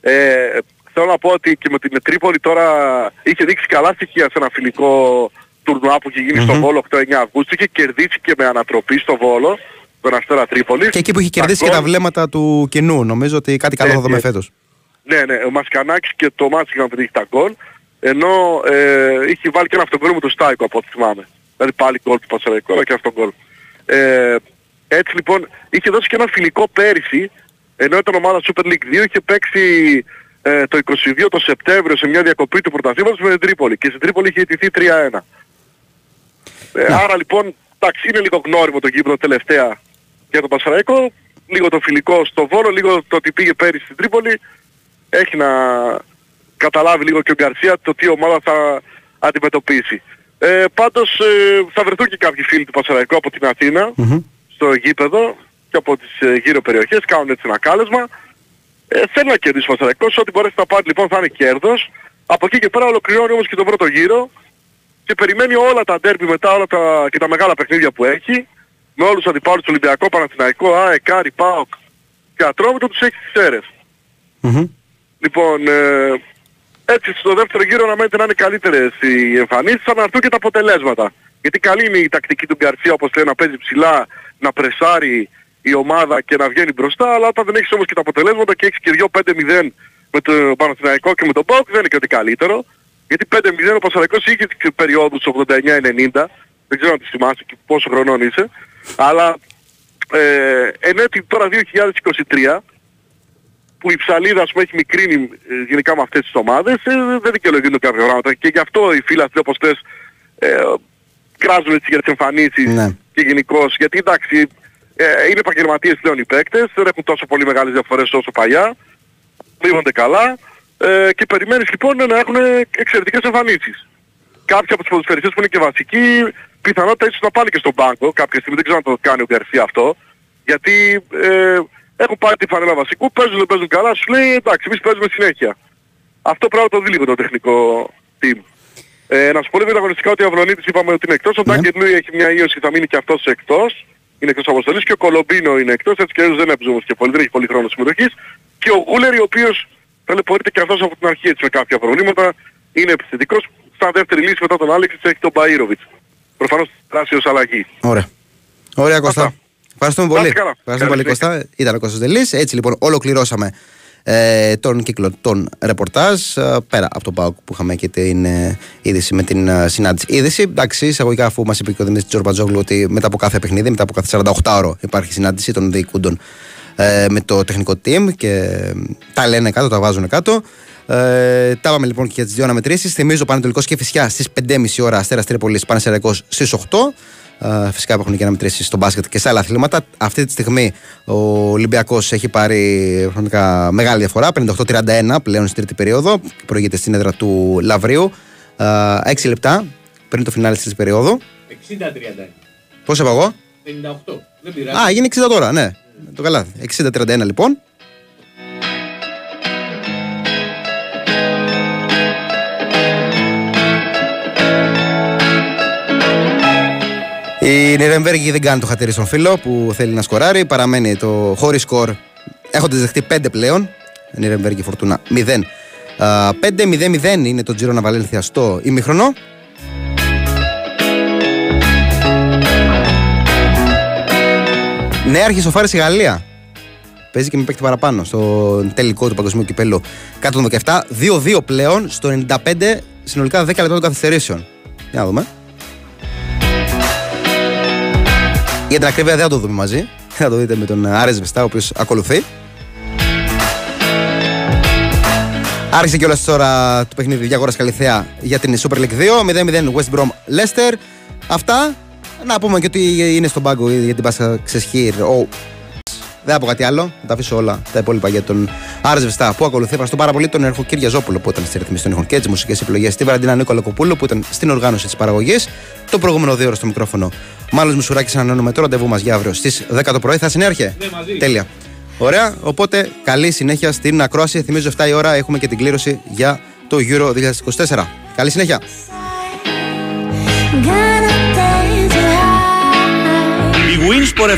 O: Ε, θέλω να πω ότι και με την Τρίπολη τώρα είχε δείξει καλά στοιχεία σε ένα φιλικό τουρνουά που είχε γίνει στο Βόλο 8-9 Αυγούστου. Είχε κερδίσει και με ανατροπή στο Βόλο, τον Αστέρα Τρίπολης.
C: Και εκεί που είχε κερδίσει και τα βλέμματα του κοινού, νομίζω ότι κάτι καλό θα
O: Έτσι,
C: δούμε
O: έτσι.
C: φέτος.
O: Ναι, ναι, ο Μασκανάκης και το Μάτς είχαν πετύχει τα γκολ. Ενώ ε, είχε βάλει και ένα αυτογκόλ με το Στάικο από ό,τι θυμάμαι. Δηλαδή πάλι γκολ του Πασαραϊκού αλλά και αυτό γκολ. Ε, έτσι λοιπόν είχε δώσει και ένα φιλικό πέρυσι ενώ ήταν ομάδα Super League 2 είχε παίξει ε, το 22 το Σεπτέμβριο σε μια διακοπή του πρωταθλήματος με την Τρίπολη και στην Τρίπολη είχε ιτηθεί 3-1. Ε, άρα λοιπόν, εντάξει, είναι λίγο γνώριμο το γήπεδο τελευταία για τον Πασαραϊκό, λίγο το φιλικό στο Βόλο, λίγο το ότι πήγε πέρυσι στην Τρίπολη, έχει να καταλάβει λίγο και ο Γκαρσία το τι ομάδα θα αντιμετωπίσει. Ε, πάντως ε, θα βρεθούν και κάποιοι φίλοι του Πασαραϊκού από την αθηνα στο γήπεδο και από τις ε, γύρω περιοχές, κάνουν έτσι ένα κάλεσμα. Ε, θέλει να κερδίσει ο Πασαραϊκός, ό,τι μπορέσει να πάρει λοιπόν θα είναι κέρδος. Από εκεί και πέρα ολοκληρώνει όμως και τον πρώτο γύρο και περιμένει όλα τα ντέρμπι μετά, όλα τα, και τα μεγάλα παιχνίδια που έχει, με όλους τους αντιπάλους του Ολυμπιακό, Παναθηναϊκό, ΑΕΚ, Άρη, ΠΑΟΚ και Ατρόμητο τους έχει στις αίρες. Λοιπόν, ε, έτσι στο δεύτερο γύρο αναμένεται να είναι καλύτερες οι εμφανίσεις, θα αναρτούν και τα αποτελέσματα. Γιατί καλή είναι η τακτική του Γκαρσία, όπως λέει, να παίζει ψηλά, να πρεσάρει η ομάδα και να βγαίνει μπροστά, αλλά όταν δεν έχεις όμως και τα αποτελέσματα και έχεις και 2-5-0 με το Παναθηναϊκό και με τον ΠΑΟΚ δεν είναι και ότι καλύτερο. Γιατί 5-0 ο Παναθηναϊκός είχε τις περιόδους 89-90, δεν ξέρω αν τις θυμάσαι και πόσο χρονών είσαι, αλλά ε, εν έτη τώρα 2023 που η ψαλίδα ας πούμε έχει μικρύνει ε, γενικά με αυτές τις ομάδες ε, δεν δικαιολογούνται κάποια πράγματα. Και γι' αυτό οι φίλοι όπως θες ε, κράζουν έτσι για τις εμφανίσεις
C: Ναι.
O: και γενικώς. Γιατί εντάξει ε, είναι επαγγελματίες πλέον οι παίκτες δεν έχουν τόσο πολύ μεγάλες διαφορές όσο παλιά. Βρίσκονται καλά ε, και περιμένεις λοιπόν να έχουν εξαιρετικές εμφανίσεις. Κάποιοι από τους ποδοσφαιριστές που είναι και βασικοί πιθανότητα ίσως να πάνε και στον πάγκο κάποια στιγμή. Δεν ξέρω αν το κάνει ο Γκαρσία αυτό. Γιατί ε, έχουν πάρει τη φανέλα βασικού, παίζουν, δεν παίζουν καλά, σου λέει εντάξει εμείς παίζουμε συνέχεια. Αυτό πρέπει να το δει λίγο το τεχνικό team. Ε, να σου πω λίγο αγωνιστικά ότι ο Αυρονίτης είπαμε ότι είναι εκτός, ο Ντάκερ Λούι έχει μια ίωση και θα μείνει και αυτός εκτός, είναι εκτός αποστολής και ο Κολομπίνο είναι εκτός, έτσι και αλλιώς δεν έπαιζε όμως και πολύ, δεν έχει πολύ χρόνο συμμετοχής. Και ο Γούλερ ο οποίος ταλαιπωρείται και αυτός από την αρχή έτσι με κάποια προβλήματα, είναι επιθετικός, σαν δεύτερη λύση μετά τον Άλεξ έχει τον Μπαΐροβιτς. Προφανώς δράσει ως αλλαγή.
C: Ωραία. Ωραία, Κώστα. Ευχαριστούμε πολύ.
O: Να είστε καλά.
C: Ευχαριστούμε πολύ,
O: Καλή
C: Κώστα. Ήταν ο Κώστας Δελής. Έτσι λοιπόν, ολοκληρώσαμε ε, τον κύκλο των ρεπορτάζ. ε, πέρα από τον ΠΑΟΚ που είχαμε και την ε, είδηση με την ε, συνάντηση. Είδηση, εντάξει, εισαγωγικά αφού μας είπε και ο Δημήτρης Τζορμπατζόγλου ότι μετά από κάθε παιχνίδι, μετά από κάθε 48 ώρο υπάρχει συνάντηση των διοικούντων ε, με το τεχνικό team και ε, τα λένε κάτω, τα βάζουν κάτω. Ε, τα είπαμε λοιπόν και για τις δύο αναμετρήσεις. Θυμίζω Πανετολικό και Φυσιά στις 5.30 ώρα Αστέρας Τρίπολης, Πανεσαιριακό στις 8. Ε, φυσικά υπάρχουν και αναμετρήσεις στο μπάσκετ και σε άλλα αθλήματα. Αυτή τη στιγμή ο Ολυμπιακός έχει πάρει πραγματικά μεγάλη διαφορά. 58-31 πλέον στην τρίτη περίοδο. Προηγείται στην έδρα του Λαβρίου. Ε, 6 λεπτά πριν το φινάλε της περίοδου.
F: 60-31.
C: Πώς είπα εγώ;
F: 58. Δεν πειράζει.
C: Α, γίνει 60 τώρα, ναι. Το καλά. 60-31 λοιπόν. Η Νιρεμβέργη δεν κάνει το χατήρι στον φίλο που θέλει να σκοράρει. Παραμένει το χωρίς σκορ. Έχοντα δεχτεί 5 πλέον. Νιρεμβέργη Φορτούνα 0. 5-0-0 είναι το Τζίρονα Βαλένθια στο ημίχρονο. Νέαρχη σοφάρη η Γαλλία. Παίζει και με παίκτη παραπάνω στο τελικό του παγκοσμίου κυπέλου κάτω των 17. 2-2 πλέον στο 95 συνολικά 10 λεπτά των καθυστερήσεων. Για να δούμε. Για την ακρίβεια δεν θα το δούμε μαζί. Θα το δείτε με τον Άρες Βεστά, ο οποίος ακολουθεί. Άρχισε κιόλας τώρα το παιχνίδι Διαγόρας Καλυθέα για την Super League 2. 0-0 West Brom Leicester. Αυτά. Να πούμε και ότι είναι στον πάγκο για την Πάσα Ξεσχήρ. Ο... Δεν θα πω κάτι άλλο. Θα τα αφήσω όλα τα υπόλοιπα για τον Άρες Βεστά που ακολουθεί. Ευχαριστώ πάρα πολύ τον Ερχο Κυριαζόπουλο που ήταν στη ρυθμίση των ήχων και τις μουσικές επιλογές. Τη Βαραντίνα Νίκολα Κοπούλου που ήταν στην οργάνωση της παραγωγής. Το προηγούμενο δύο ώρο στο μικρόφωνο. Μάλλον Μουσουράκη ανανεώνουμε το ραντεβού μας για αύριο στις 10 το πρωί. Θα συνέρχε;
F: Ναι, μαζί.
C: Τέλεια. Ωραία. Οπότε καλή συνέχεια στην ακρόαση. Θυμίζω 7 η ώρα έχουμε και την κλήρωση για το Euro 2024. Καλή συνέχεια.
B: Gonna dance high.
P: Η Winsport